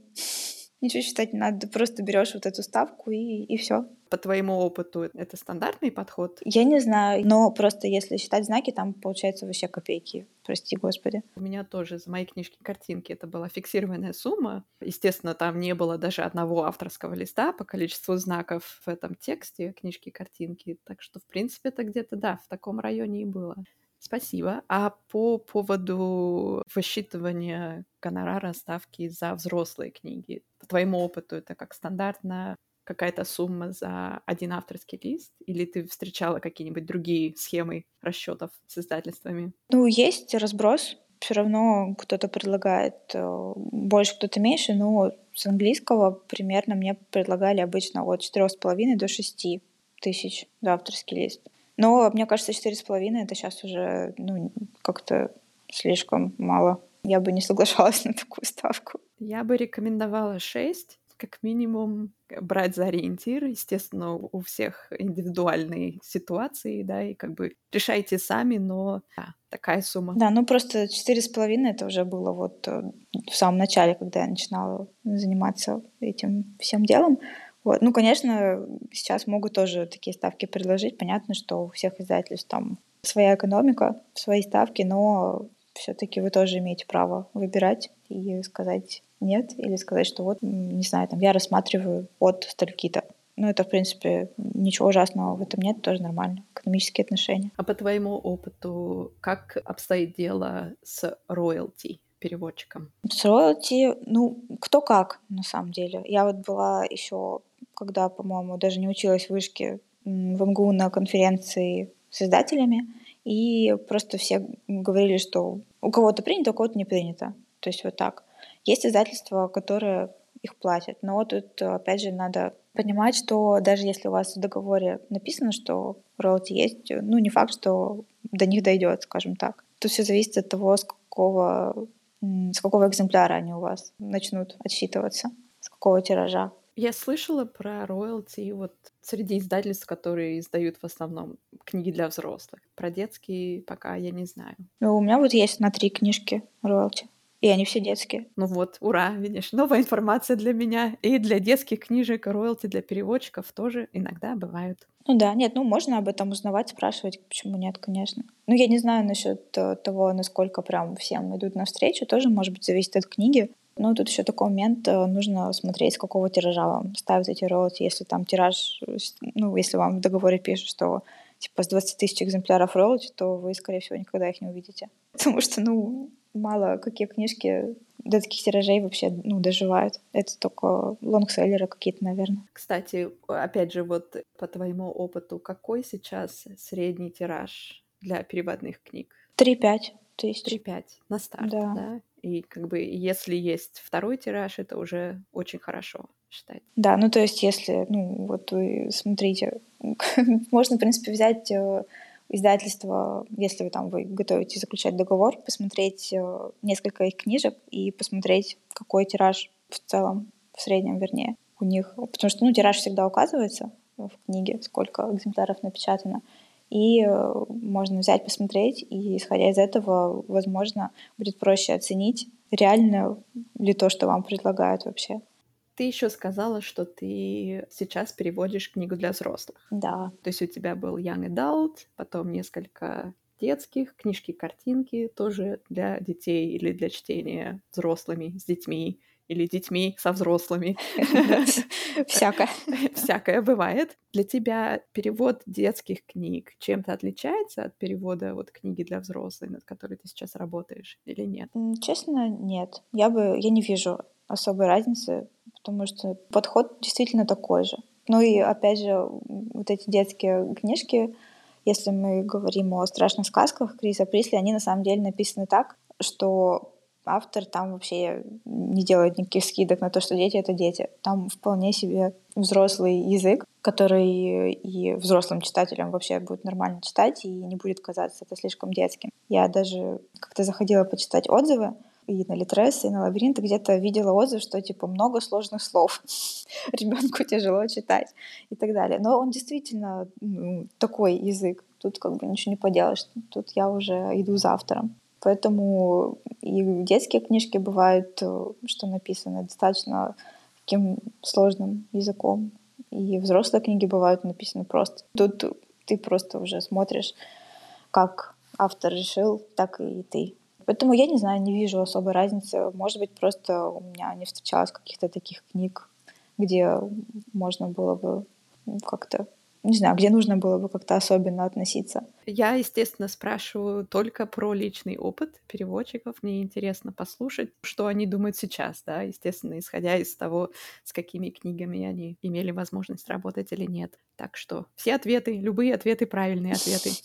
ничего считать не надо, просто берешь вот эту ставку и, и все. По твоему опыту это стандартный подход? Я не знаю, но просто если считать знаки, там получается вообще копейки, прости господи. У меня тоже за мои книжки картинки это была фиксированная сумма. Естественно, там не было даже одного авторского листа по количеству знаков в этом тексте книжки картинки. Так что, в принципе, это где-то, да, в таком районе и было. Спасибо. А по поводу высчитывания гонорара ставки за взрослые книги, по твоему опыту, это как стандартная какая-то сумма за один авторский лист? Или ты встречала какие-нибудь другие схемы расчетов с издательствами? Ну, есть разброс. Все равно кто-то предлагает э, больше, кто-то меньше, но с английского примерно мне предлагали обычно от 4,5 до 6 тысяч за авторский лист. Но мне кажется, четыре с половиной это сейчас уже ну, как-то слишком мало. Я бы не соглашалась на такую ставку. Я бы рекомендовала 6, как минимум брать за ориентир. Естественно, у всех индивидуальные ситуации, да, и как бы решайте сами, но да, такая сумма. Да, ну просто четыре с половиной это уже было вот э, в самом начале, когда я начинала заниматься этим всем делом. Вот. Ну, конечно, сейчас могут тоже такие ставки предложить. Понятно, что у всех издательств там своя экономика, свои ставки, но все-таки вы тоже имеете право выбирать и сказать нет, или сказать, что вот, не знаю, там, я рассматриваю от стольки-то. Ну, это, в принципе, ничего ужасного в этом нет, тоже нормально. Экономические отношения. А по твоему опыту, как обстоит дело с роялти? Переводчиком? С роялти, ну, кто как, на самом деле. Я вот была еще когда, по-моему, даже не училась в вышке в МГУ на конференции с издателями, и просто все говорили, что у кого-то принято, у кого-то не принято. То есть вот так. Есть издательства, которые их платят, но тут, опять же, надо понимать, что даже если у вас в договоре написано, что роялти есть, ну, не факт, что до них дойдет, скажем так. Тут все зависит от того, с какого с какого экземпляра они у вас начнут отсчитываться? С какого тиража? Я слышала про роялти вот среди издательств, которые издают в основном книги для взрослых. Про детские пока я не знаю. Ну, у меня вот есть на три книжки роялти. И они все детские. Ну вот, ура, видишь, новая информация для меня. И для детских книжек роялти для переводчиков тоже иногда бывают. Ну да, нет, ну можно об этом узнавать, спрашивать, почему нет, конечно. Ну я не знаю насчет э, того, насколько прям всем идут навстречу, тоже, может быть, зависит от книги. Ну, тут еще такой момент, э, нужно смотреть, с какого тиража вам ставят эти роялти. Если там тираж, ну, если вам в договоре пишут, что типа с 20 тысяч экземпляров роялти, то вы, скорее всего, никогда их не увидите. Потому что, ну, мало какие книжки до таких тиражей вообще ну, доживают. Это только лонгселлеры какие-то, наверное. Кстати, опять же, вот по твоему опыту, какой сейчас средний тираж для переводных книг? 3-5 тысяч. 3-5 на старт, Да. да? И как бы если есть второй тираж, это уже очень хорошо считать. Да, ну то есть если, ну вот вы смотрите, можно, в принципе, взять издательство, если вы там вы готовите заключать договор, посмотреть э, несколько их книжек и посмотреть, какой тираж в целом, в среднем, вернее, у них. Потому что, ну, тираж всегда указывается в книге, сколько экземпляров напечатано. И э, можно взять, посмотреть, и исходя из этого, возможно, будет проще оценить, реально ли то, что вам предлагают вообще. Ты еще сказала, что ты сейчас переводишь книгу для взрослых. Да. То есть у тебя был Young Adult, потом несколько детских, книжки-картинки тоже для детей или для чтения взрослыми, с детьми или детьми со взрослыми. Всякое. Всякое бывает. Для тебя перевод детских книг чем-то отличается от перевода вот книги для взрослых, над которой ты сейчас работаешь, или нет? Честно, нет. Я бы, я не вижу особой разницы, потому что подход действительно такой же. Ну и опять же, вот эти детские книжки, если мы говорим о страшных сказках Криса Присли, они на самом деле написаны так, что автор там вообще не делает никаких скидок на то, что дети — это дети. Там вполне себе взрослый язык, который и взрослым читателям вообще будет нормально читать и не будет казаться это слишком детским. Я даже как-то заходила почитать отзывы, и на Литрес, и на Лабиринт, где-то видела отзыв, что типа много сложных слов, ребенку тяжело читать и так далее. Но он действительно ну, такой язык, тут как бы ничего не поделаешь, тут я уже иду за автором. Поэтому и детские книжки бывают, э, что написаны достаточно таким сложным языком. И взрослые книги бывают написаны просто. Тут ты просто уже смотришь, как автор решил, так и ты Поэтому я не знаю, не вижу особой разницы. Может быть, просто у меня не встречалось каких-то таких книг, где можно было бы как-то не знаю, где нужно было бы как-то особенно относиться. Я, естественно, спрашиваю только про личный опыт переводчиков. Мне интересно послушать, что они думают сейчас, да, естественно, исходя из того, с какими книгами они имели возможность работать или нет. Так что все ответы, любые ответы, правильные ответы.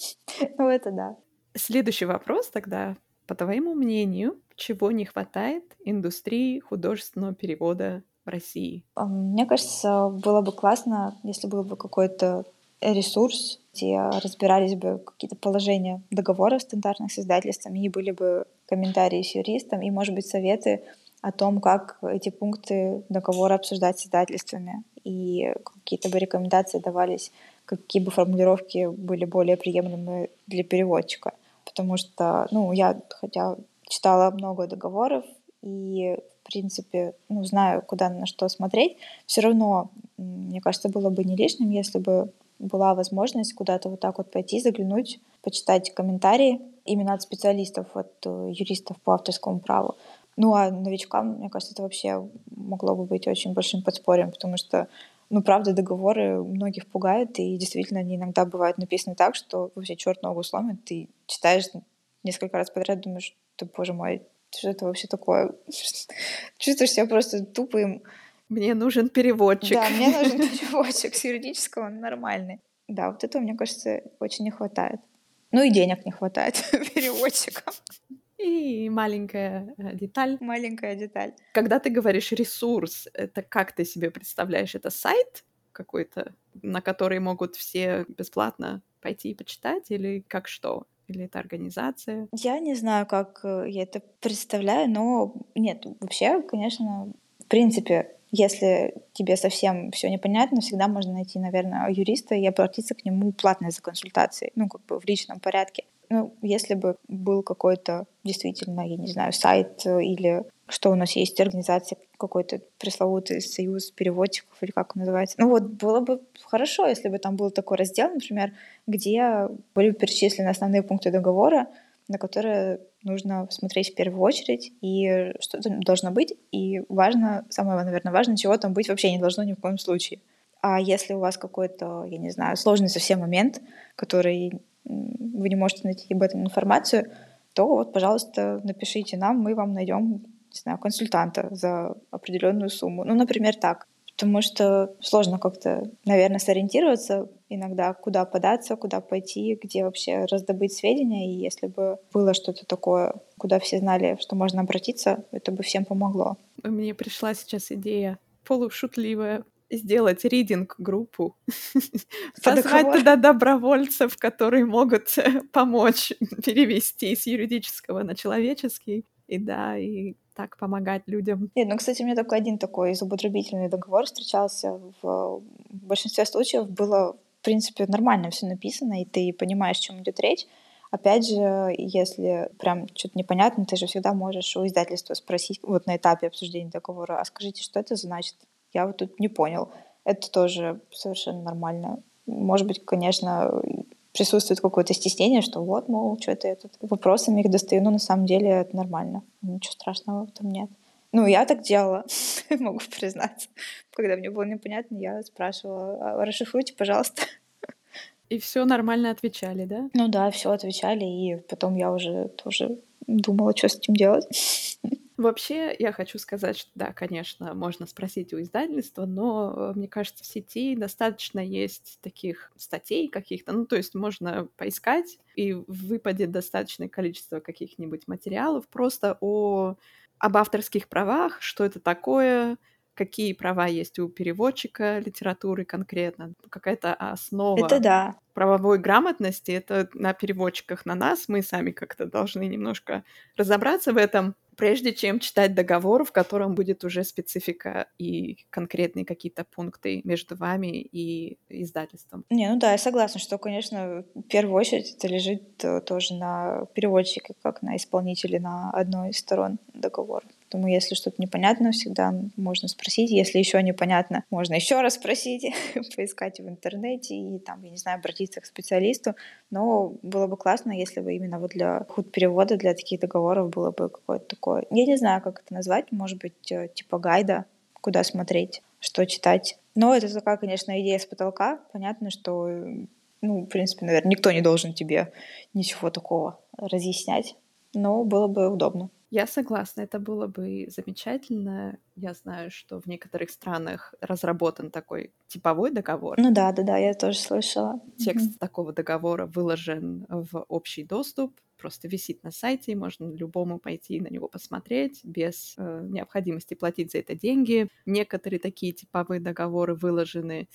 Ну, это да. Следующий вопрос тогда по твоему мнению, чего не хватает индустрии художественного перевода в России? А, мне кажется, было бы классно, если был бы какой-то ресурс, где разбирались бы какие-то положения договоров стандартных с издательствами, и были бы комментарии с юристом, и, может быть, советы о том, как эти пункты договора обсуждать с издательствами, и какие-то бы рекомендации давались, какие бы формулировки были более приемлемы для переводчика потому что, ну, я хотя читала много договоров и, в принципе, ну, знаю, куда на что смотреть, все равно, мне кажется, было бы не лишним, если бы была возможность куда-то вот так вот пойти, заглянуть, почитать комментарии именно от специалистов, от э, юристов по авторскому праву. Ну а новичкам, мне кажется, это вообще могло бы быть очень большим подспорьем, потому что ну, правда, договоры многих пугают, и действительно они иногда бывают написаны так, что вообще черт ногу сломит, ты читаешь несколько раз подряд, думаешь, ты, боже мой, что это вообще такое? Чувствуешь себя просто тупым. Мне нужен переводчик. Да, мне нужен переводчик с юридического нормальный. Да, вот этого, мне кажется, очень не хватает. Ну и денег не хватает переводчикам. И маленькая э, деталь. Маленькая деталь. Когда ты говоришь ресурс, это как ты себе представляешь? Это сайт какой-то, на который могут все бесплатно пойти и почитать, или как что? Или это организация? Я не знаю, как э, я это представляю, но нет, вообще, конечно, в принципе, если тебе совсем все непонятно, всегда можно найти, наверное, юриста и обратиться к нему платно за консультацией, ну, как бы в личном порядке. Ну, если бы был какой-то действительно, я не знаю, сайт э, или что у нас есть организация, какой-то пресловутый союз переводчиков или как он называется. Ну вот было бы хорошо, если бы там был такой раздел, например, где были бы перечислены основные пункты договора, на которые нужно смотреть в первую очередь, и что там должно быть, и важно, самое, наверное, важное, чего там быть вообще не должно ни в коем случае. А если у вас какой-то, я не знаю, сложный совсем момент, который вы не можете найти об этом информацию, то вот, пожалуйста, напишите нам, мы вам найдем, не знаю, консультанта за определенную сумму. Ну, например, так. Потому что сложно как-то, наверное, сориентироваться иногда, куда податься, куда пойти, где вообще раздобыть сведения. И если бы было что-то такое, куда все знали, что можно обратиться, это бы всем помогло. Мне пришла сейчас идея полушутливая сделать ридинг-группу, позвать туда добровольцев, которые могут э, помочь перевести с юридического на человеческий, и да, и так помогать людям. Нет, ну, кстати, у меня только один такой зубодробительный договор встречался. В большинстве случаев было, в принципе, нормально все написано, и ты понимаешь, о чем идет речь. Опять же, если прям что-то непонятно, ты же всегда можешь у издательства спросить вот на этапе обсуждения договора, а скажите, что это значит? Я вот тут не понял. Это тоже совершенно нормально. Может быть, конечно, присутствует какое-то стеснение, что вот, мол, что-то я тут вопросами их достаю, но на самом деле это нормально. Ничего страшного в этом нет. Ну, я так делала, могу признаться. Когда мне было непонятно, я спрашивала, «А, расшифруйте, пожалуйста. И все нормально отвечали, да? Ну да, все отвечали, и потом я уже тоже думала, что с этим делать. Вообще, я хочу сказать, что да, конечно, можно спросить у издательства, но э, мне кажется, в сети достаточно есть таких статей каких-то, ну, то есть можно поискать, и выпадет достаточное количество каких-нибудь материалов просто о об авторских правах, что это такое, какие права есть у переводчика литературы конкретно, какая-то основа это да. правовой грамотности, это на переводчиках на нас, мы сами как-то должны немножко разобраться в этом, прежде чем читать договор, в котором будет уже специфика и конкретные какие-то пункты между вами и издательством. Не, ну да, я согласна, что, конечно, в первую очередь это лежит э, тоже на переводчике, как на исполнителе на одной из сторон договора. Поэтому, если что-то непонятно, всегда можно спросить. Если еще непонятно, можно еще раз спросить, поискать в интернете и там, я не знаю, обратиться к специалисту. Но было бы классно, если бы именно вот для худ перевода, для таких договоров было бы какое-то такое, я не знаю, как это назвать, может быть, э, типа гайда, куда смотреть, что читать. Но это такая, конечно, идея с потолка. Понятно, что ну, в принципе, наверное, никто не должен тебе ничего такого разъяснять, но было бы удобно. Я согласна, это было бы замечательно. Я знаю, что в некоторых странах разработан такой типовой договор. Ну да, да, да, я тоже слышала. Текст mm-hmm. такого договора выложен в общий доступ, просто висит на сайте, можно любому пойти и на него посмотреть без э, необходимости платить за это деньги. Некоторые такие типовые договоры выложены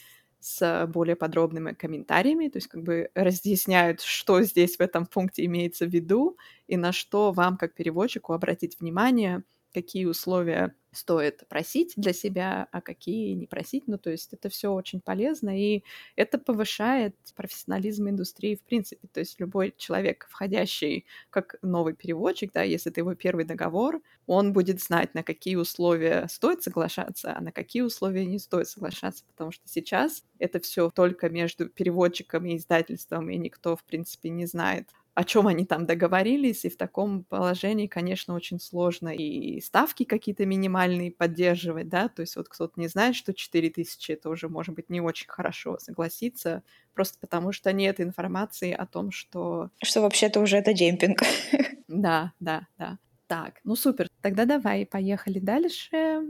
с более подробными комментариями, то есть как бы разъясняют, что здесь в этом пункте имеется в виду и на что вам как переводчику обратить внимание, какие условия стоит просить для себя, а какие не просить. Ну, то есть это все очень полезно, и это повышает профессионализм индустрии в принципе. То есть любой человек, входящий как новый переводчик, да, если это его первый договор, он будет знать, на какие условия стоит соглашаться, а на какие условия не стоит соглашаться, потому что сейчас это все только между переводчиком и издательством, и никто, в принципе, не знает, о чем они там договорились, и в таком положении, конечно, очень сложно и ставки какие-то минимальные поддерживать, да, то есть вот кто-то не знает, что 4000 это уже может быть не очень хорошо согласиться, просто потому что нет информации о том, что... Что вообще-то уже это демпинг. Да, да, да. Так, ну супер. Тогда давай, поехали дальше.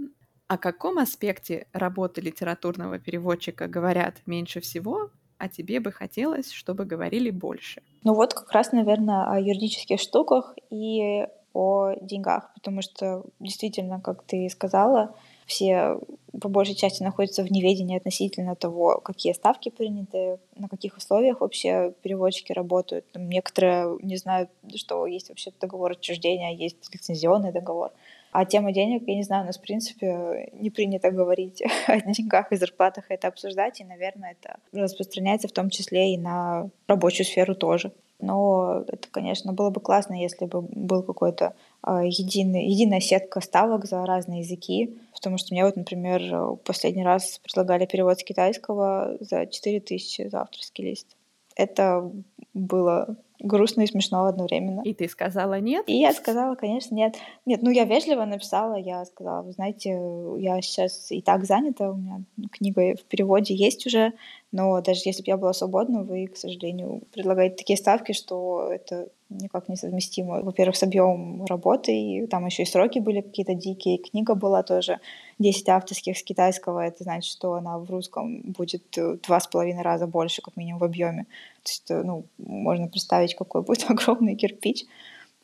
О каком аспекте работы литературного переводчика говорят меньше всего, а тебе бы хотелось, чтобы говорили больше? Ну вот как раз, наверное, о юридических штуках и о деньгах, потому что действительно, как ты сказала, все по большей части находятся в неведении относительно того, какие ставки приняты, на каких условиях вообще переводчики работают. Некоторые не знают, что есть вообще договор отчуждения, есть лицензионный договор. А тема денег, я не знаю, у нас, в принципе, не принято говорить о деньгах и зарплатах, это обсуждать, и, наверное, это распространяется в том числе и на рабочую сферу тоже. Но это, конечно, было бы классно, если бы был какой-то э, единый, единая сетка ставок за разные языки. Потому что мне вот, например, последний раз предлагали перевод с китайского за 4000 за авторский лист. Это было грустно и смешно одновременно. И ты сказала нет? И я сказала, конечно, нет. Нет, ну я вежливо написала, я сказала, вы знаете, я сейчас и так занята, у меня книга в переводе есть уже, но даже если бы я была свободна, вы, к сожалению, предлагаете такие ставки, что это никак не совместимо. Во-первых, с объемом работы, и там еще и сроки были какие-то дикие, книга была тоже 10 авторских с китайского, это значит, что она в русском будет два с половиной раза больше, как минимум, в объеме. То есть, ну, можно представить, какой будет огромный кирпич.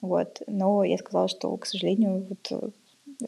Вот. Но я сказала, что, к сожалению, вот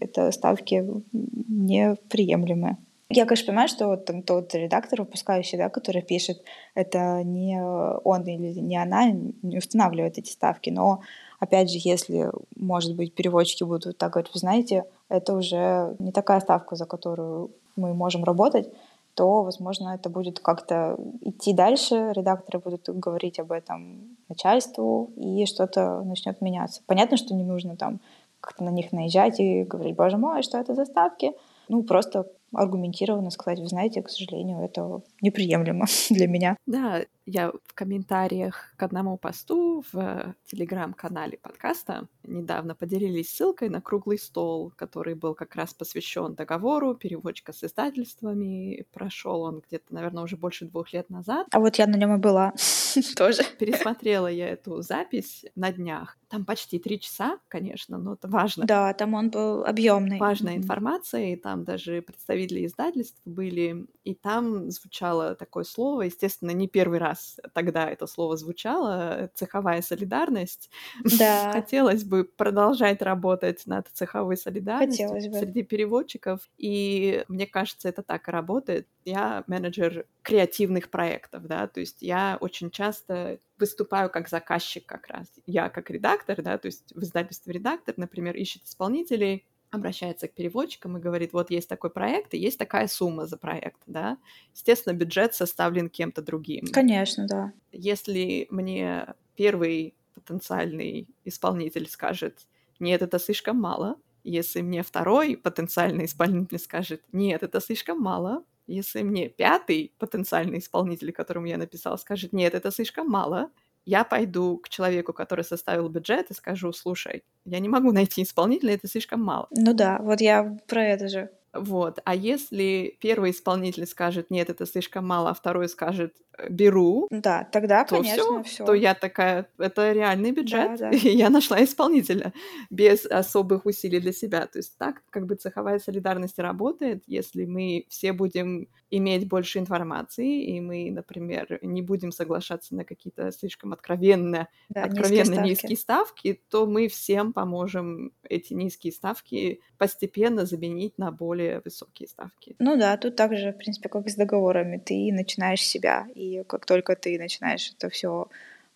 это ставки неприемлемые. Я, конечно, понимаю, что вот там тот редактор, выпускающий, да, который пишет, это не он или не она не устанавливает эти ставки, но опять же, если, может быть, переводчики будут так говорить, вы знаете, это уже не такая ставка, за которую мы можем работать, то, возможно, это будет как-то идти дальше, редакторы будут говорить об этом начальству, и что-то начнет меняться. Понятно, что не нужно там как-то на них наезжать и говорить, боже мой, что это за ставки. Ну, просто аргументированно сказать, вы знаете, к сожалению, это неприемлемо для меня. Да, я в комментариях к одному посту в телеграм-канале подкаста недавно поделились ссылкой на круглый стол, который был как раз посвящен договору, переводчика с издательствами. Прошел он где-то, наверное, уже больше двух лет назад. А вот я на нем и была тоже. Пересмотрела я эту запись на днях. Там почти три часа, конечно, но это важно. Да, там он был объемный. Важная информация, и там даже представители издательств были, и там звучало такое слово, естественно, не первый раз тогда это слово звучало, цеховая солидарность. Да. Хотелось бы продолжать работать над цеховой солидарностью Хотелось бы. среди переводчиков. И мне кажется, это так и работает. Я менеджер креативных проектов, да, то есть я очень часто выступаю как заказчик как раз. Я как редактор, да, то есть в издательстве редактор, например, ищет исполнителей, обращается к переводчикам и говорит, вот есть такой проект, и есть такая сумма за проект, да. Естественно, бюджет составлен кем-то другим. Конечно, да. Если мне первый потенциальный исполнитель скажет, нет, это слишком мало, если мне второй потенциальный исполнитель скажет, нет, это слишком мало, если мне пятый потенциальный исполнитель, которому я написал, скажет, нет, это слишком мало, я пойду к человеку, который составил бюджет, и скажу, слушай, я не могу найти исполнителя, это слишком мало. Ну да, вот я про это же. Вот. А если первый исполнитель скажет, нет, это слишком мало, а второй скажет, беру, да, тогда, то конечно, все, то я такая, это реальный бюджет, да, да. и я нашла исполнителя без особых усилий для себя. То есть так как бы цеховая солидарность работает, если мы все будем иметь больше информации, и мы, например, не будем соглашаться на какие-то слишком откровенно, да, откровенно низкие, низкие ставки, то мы всем поможем эти низкие ставки постепенно заменить на более высокие ставки. Ну да, тут также, в принципе, как с договорами, ты начинаешь себя, и как только ты начинаешь это все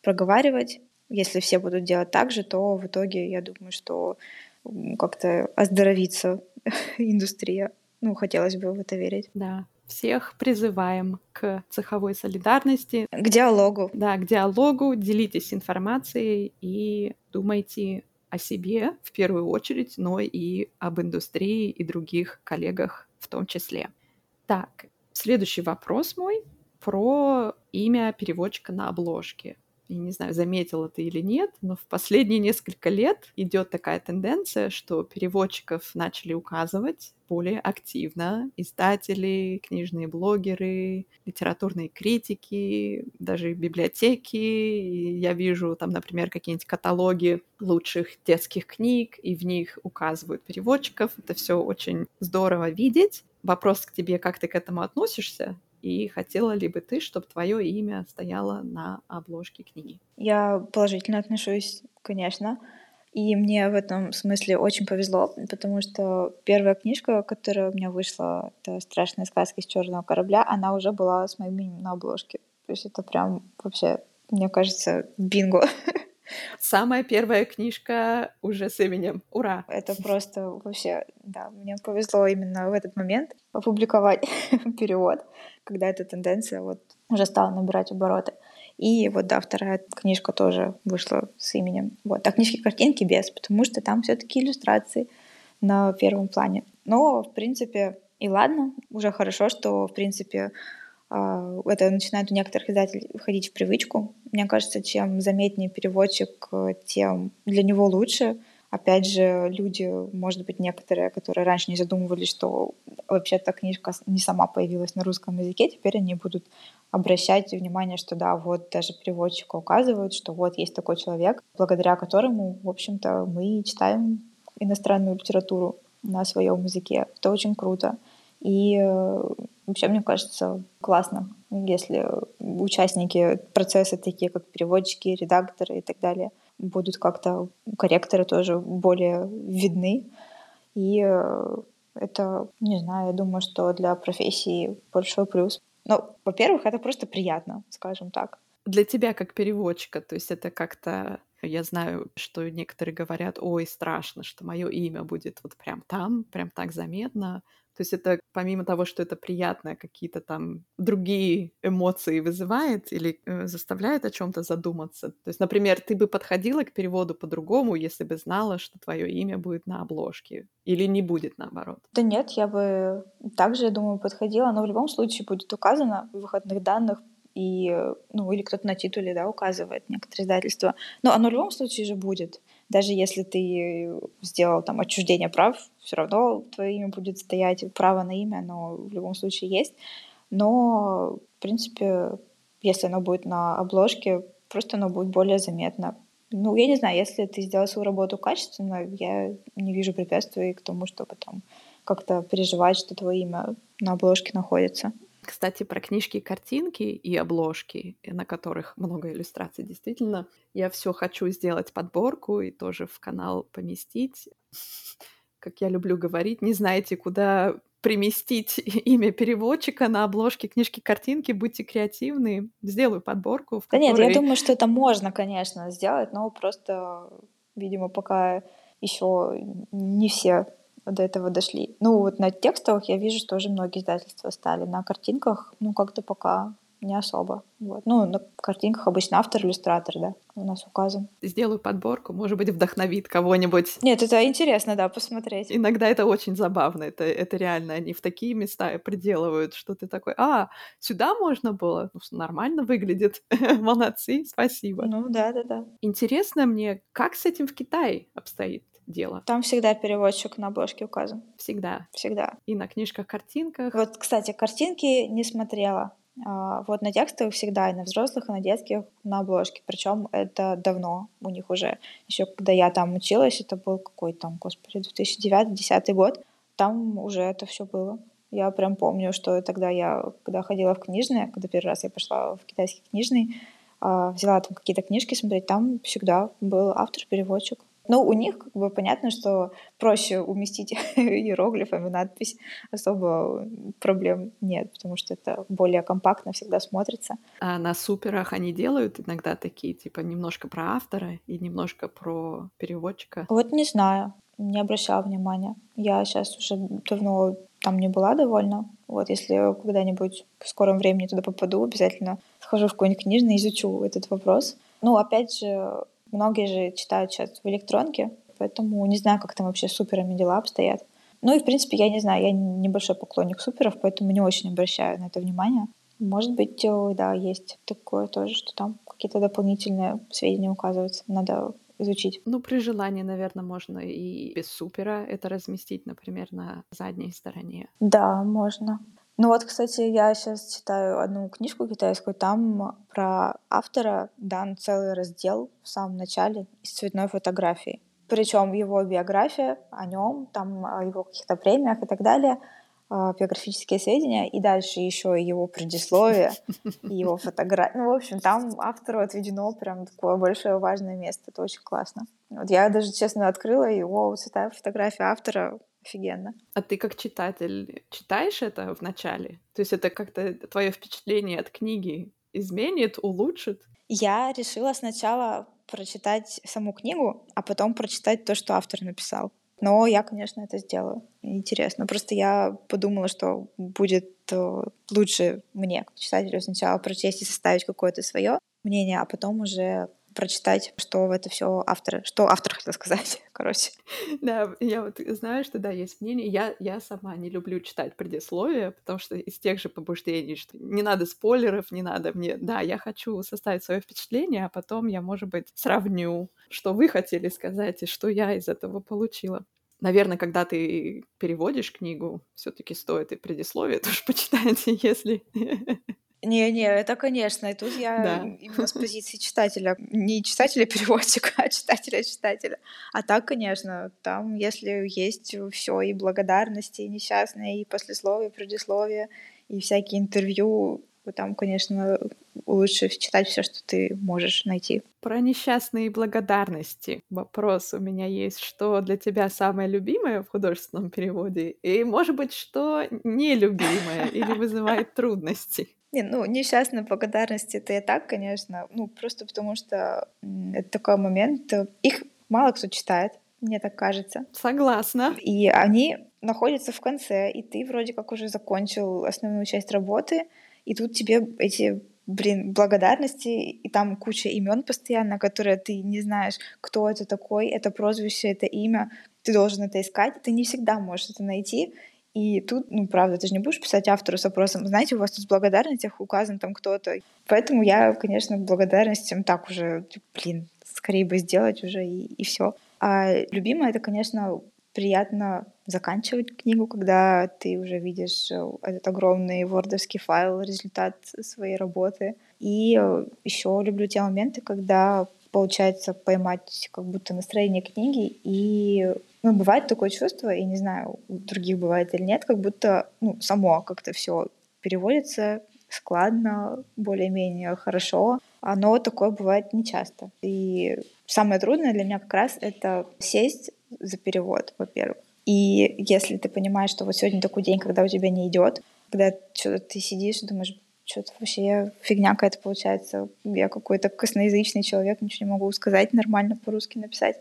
проговаривать, если все будут делать так же, то в итоге я думаю, что как-то оздоровится индустрия. Ну, хотелось бы в это верить. Да, всех призываем к цеховой солидарности. К диалогу. Да, к диалогу. Делитесь информацией и думайте о себе в первую очередь, но и об индустрии и других коллегах в том числе. Так, следующий вопрос мой про имя переводчика на обложке я не знаю, заметила ты или нет, но в последние несколько лет идет такая тенденция, что переводчиков начали указывать более активно. Издатели, книжные блогеры, литературные критики, даже библиотеки. И я вижу там, например, какие-нибудь каталоги лучших детских книг, и в них указывают переводчиков. Это все очень здорово видеть. Вопрос к тебе, как ты к этому относишься? И хотела ли бы ты, чтобы твое имя стояло на обложке книги? Я положительно отношусь, конечно. И мне в этом смысле очень повезло, потому что первая книжка, которая у меня вышла, это «Страшные сказки с черного корабля», она уже была с моим именем на обложке. То есть это прям вообще, мне кажется, бинго. Самая первая книжка уже с именем. Ура! Это просто вообще, да, мне повезло именно в этот момент опубликовать перевод, когда эта тенденция вот уже стала набирать обороты. И вот, да, вторая книжка тоже вышла с именем. Вот. А книжки-картинки без, потому что там все таки иллюстрации на первом плане. Но, в принципе, и ладно, уже хорошо, что, в принципе, это начинает у некоторых издателей входить в привычку. Мне кажется, чем заметнее переводчик, тем для него лучше. Опять же, люди, может быть, некоторые, которые раньше не задумывались, что вообще-то книжка не сама появилась на русском языке, теперь они будут обращать внимание, что да, вот даже переводчик указывает, что вот есть такой человек, благодаря которому, в общем-то, мы читаем иностранную литературу на своем языке. Это очень круто. И э, вообще, мне кажется, классно, если участники процесса, такие как переводчики, редакторы и так далее, будут как-то, корректоры тоже более видны. И э, это, не знаю, я думаю, что для профессии большой плюс. Ну, во-первых, это просто приятно, скажем так. Для тебя как переводчика, то есть это как-то я знаю, что некоторые говорят, ой, страшно, что мое имя будет вот прям там, прям так заметно. То есть это помимо того, что это приятно, какие-то там другие эмоции вызывает или э, заставляет о чем-то задуматься. То есть, например, ты бы подходила к переводу по-другому, если бы знала, что твое имя будет на обложке, или не будет наоборот? Да нет, я бы также, я думаю, подходила, но в любом случае будет указано в выходных данных и, ну, или кто-то на титуле, да, указывает некоторые издательства. Но оно в любом случае же будет. Даже если ты сделал там отчуждение прав, все равно твое имя будет стоять, право на имя, оно в любом случае есть. Но, в принципе, если оно будет на обложке, просто оно будет более заметно. Ну, я не знаю, если ты сделал свою работу качественно, я не вижу препятствий к тому, чтобы там как-то переживать, что твое имя на обложке находится. Кстати, про книжки картинки и обложки, на которых много иллюстраций, действительно, я все хочу сделать подборку и тоже в канал поместить. Как я люблю говорить, не знаете, куда приместить имя переводчика на обложке книжки картинки, будьте креативны. Сделаю подборку. В да которой... нет, я думаю, что это можно, конечно, сделать, но просто, видимо, пока еще не все до этого дошли. Ну, вот на текстовых я вижу, что уже многие издательства стали. На картинках, ну, как-то пока не особо. Вот. Ну, на картинках обычно автор-иллюстратор, да, у нас указан. Сделаю подборку, может быть, вдохновит кого-нибудь. Нет, это интересно, да, посмотреть. Иногда это очень забавно, это, это реально, они в такие места приделывают, что ты такой, а, сюда можно было? Ну, нормально выглядит, молодцы, спасибо. Ну, да-да-да. Интересно мне, как с этим в Китае обстоит? Дело. Там всегда переводчик на обложке указан. Всегда. Всегда. И на книжках, картинках. Вот, кстати, картинки не смотрела. А, вот на текстовых всегда, и на взрослых, и на детских, на обложке. Причем это давно у них уже. Еще когда я там училась, это был какой там, господи, 2009-2010 год, там уже это все было. Я прям помню, что тогда я, когда ходила в книжные, когда первый раз я пошла в китайский книжный, а, взяла там какие-то книжки смотреть, там всегда был автор-переводчик. Ну, у них как бы понятно, что проще уместить иероглифами надпись, особо проблем нет, потому что это более компактно всегда смотрится. А на суперах они делают иногда такие, типа, немножко про автора и немножко про переводчика? Вот не знаю, не обращала внимания. Я сейчас уже давно там не была довольна. Вот, если когда-нибудь в скором времени туда попаду, обязательно схожу в какой-нибудь книжный, изучу этот вопрос. Ну, опять же, Многие же читают сейчас в электронке, поэтому не знаю, как там вообще с суперами дела обстоят. Ну и, в принципе, я не знаю, я небольшой поклонник суперов, поэтому не очень обращаю на это внимание. Может быть, да, есть такое тоже, что там какие-то дополнительные сведения указываются. Надо изучить. Ну, при желании, наверное, можно и без супера это разместить, например, на задней стороне. Да, можно. Ну вот, кстати, я сейчас читаю одну книжку китайскую, там про автора дан целый раздел в самом начале из цветной фотографии. Причем его биография о нем, там о его каких-то премиях и так далее, а, биографические сведения, и дальше еще его предисловие, его фотография. Ну, в общем, там автору отведено прям такое большое важное место. Это очень классно. Вот я даже, честно, открыла его, цветая фотография автора, офигенно. А ты как читатель читаешь это в начале? То есть это как-то твое впечатление от книги изменит, улучшит? Я решила сначала прочитать саму книгу, а потом прочитать то, что автор написал. Но я, конечно, это сделаю. Интересно. Просто я подумала, что будет э, лучше мне, читателю, сначала прочесть и составить какое-то свое мнение, а потом уже прочитать, что в это все автор, что автор хотел сказать, короче. Да, я вот знаю, что да, есть мнение. Я, я сама не люблю читать предисловие, потому что из тех же побуждений, что не надо спойлеров, не надо мне. Да, я хочу составить свое впечатление, а потом я, может быть, сравню, что вы хотели сказать и что я из этого получила. Наверное, когда ты переводишь книгу, все-таки стоит и предисловие тоже почитать, если не-не, это, конечно. И тут я да. именно с позиции читателя. Не читателя-переводчика, а читателя-читателя. А так, конечно, там, если есть все и благодарности, и несчастные, и послесловие, и предисловие, и всякие интервью, там, конечно, лучше читать все, что ты можешь найти. Про несчастные благодарности. Вопрос у меня есть, что для тебя самое любимое в художественном переводе, и, может быть, что нелюбимое или вызывает трудности? Не, ну, несчастной благодарности это и так, конечно. Ну, просто потому что это такой момент. Э, их мало кто читает, мне так кажется. Согласна. И они находятся в конце, и ты вроде как уже закончил основную часть работы, и тут тебе эти блин, благодарности, и там куча имен постоянно, которые ты не знаешь, кто это такой, это прозвище, это имя, ты должен это искать, ты не всегда можешь это найти, и тут, ну, правда, ты же не будешь писать автору с вопросом, знаете, у вас тут в благодарностях указан там кто-то. Поэтому я, конечно, благодарностям так уже, блин, скорее бы сделать уже и, и все. А любимое это, конечно, приятно заканчивать книгу, когда ты уже видишь э, этот огромный вордовский файл, результат своей работы. И э, еще люблю те моменты, когда получается поймать как будто настроение книги и ну, бывает такое чувство, и не знаю, у других бывает или нет, как будто ну, само как-то все переводится складно, более-менее хорошо. Оно такое бывает нечасто. И самое трудное для меня как раз это сесть за перевод, во-первых. И если ты понимаешь, что вот сегодня такой день, когда у тебя не идет, когда что-то ты сидишь и думаешь, что-то вообще фигня какая-то получается, я какой-то косноязычный человек, ничего не могу сказать нормально по-русски написать,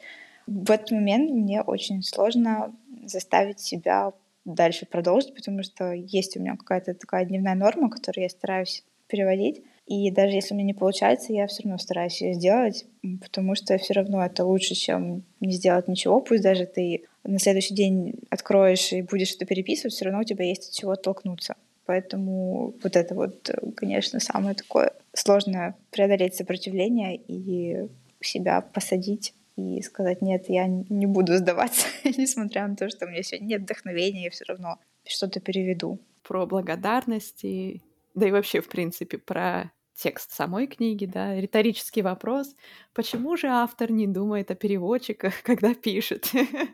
в этот момент мне очень сложно заставить себя дальше продолжить, потому что есть у меня какая-то такая дневная норма, которую я стараюсь переводить. И даже если у меня не получается, я все равно стараюсь ее сделать, потому что все равно это лучше, чем не сделать ничего. Пусть даже ты на следующий день откроешь и будешь это переписывать, все равно у тебя есть от чего оттолкнуться. Поэтому вот это вот, конечно, самое такое сложное преодолеть сопротивление и себя посадить и сказать, нет, я не буду сдаваться, несмотря на то, что у меня сегодня нет вдохновения, я все равно что-то переведу. Про благодарности, да и вообще, в принципе, про текст самой книги, да, риторический вопрос, почему же автор не думает о переводчиках, когда пишет?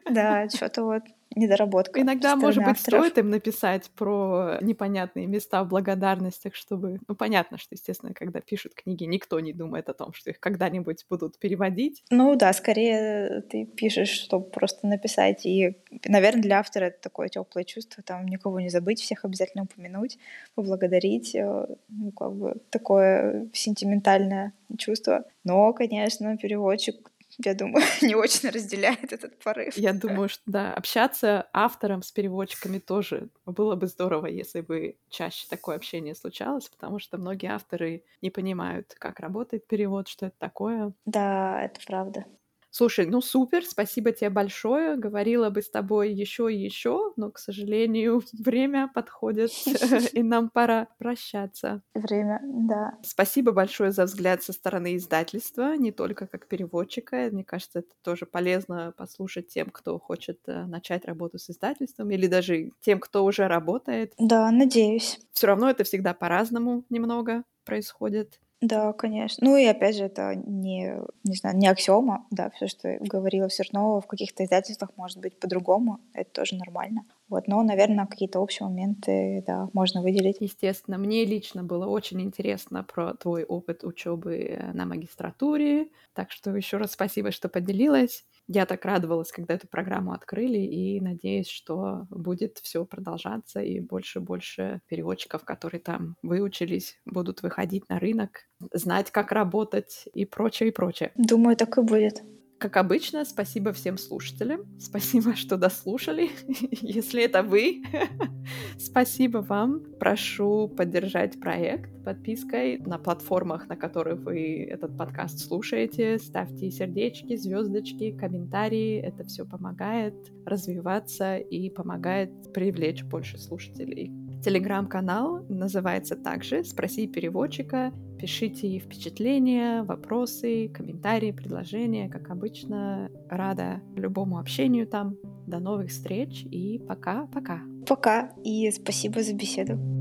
Да, что-то вот недоработка. Иногда, может быть, авторов. стоит им написать про непонятные места в благодарностях, чтобы... Ну, понятно, что, естественно, когда пишут книги, никто не думает о том, что их когда-нибудь будут переводить. Ну да, скорее ты пишешь, чтобы просто написать. И, наверное, для автора это такое теплое чувство, там никого не забыть, всех обязательно упомянуть, поблагодарить. Э, ну, как бы такое сентиментальное чувство. Но, конечно, переводчик я думаю, не очень разделяет этот порыв. Я думаю, что да, общаться автором с переводчиками тоже было бы здорово, если бы чаще такое общение случалось, потому что многие авторы не понимают, как работает перевод, что это такое. Да, это правда. Слушай, ну супер, спасибо тебе большое. Говорила бы с тобой еще и еще, но, к сожалению, время подходит, и нам пора прощаться. Время, да. Спасибо большое за взгляд со стороны издательства, не только как переводчика. Мне кажется, это тоже полезно послушать тем, кто хочет э, начать работу с издательством, или даже тем, кто уже работает. Да, надеюсь. Все равно это всегда по-разному немного происходит. Да, конечно. Ну и опять же, это не, не знаю, не аксиома, да, все, что я говорила, все равно в каких-то издательствах может быть по-другому, это тоже нормально. Вот, но, наверное, какие-то общие моменты, да, можно выделить. Естественно, мне лично было очень интересно про твой опыт учебы на магистратуре, так что еще раз спасибо, что поделилась. Я так радовалась, когда эту программу открыли, и надеюсь, что будет все продолжаться, и больше и больше переводчиков, которые там выучились, будут выходить на рынок, знать, как работать и прочее, и прочее. Думаю, так и будет. Как обычно, спасибо всем слушателям. Спасибо, что дослушали. Если это вы, спасибо вам. Прошу поддержать проект подпиской на платформах, на которых вы этот подкаст слушаете. Ставьте сердечки, звездочки, комментарии. Это все помогает развиваться и помогает привлечь больше слушателей. Телеграм-канал называется также «Спроси переводчика». Пишите впечатления, вопросы, комментарии, предложения. Как обычно, рада любому общению там. До новых встреч и пока-пока. Пока и спасибо за беседу.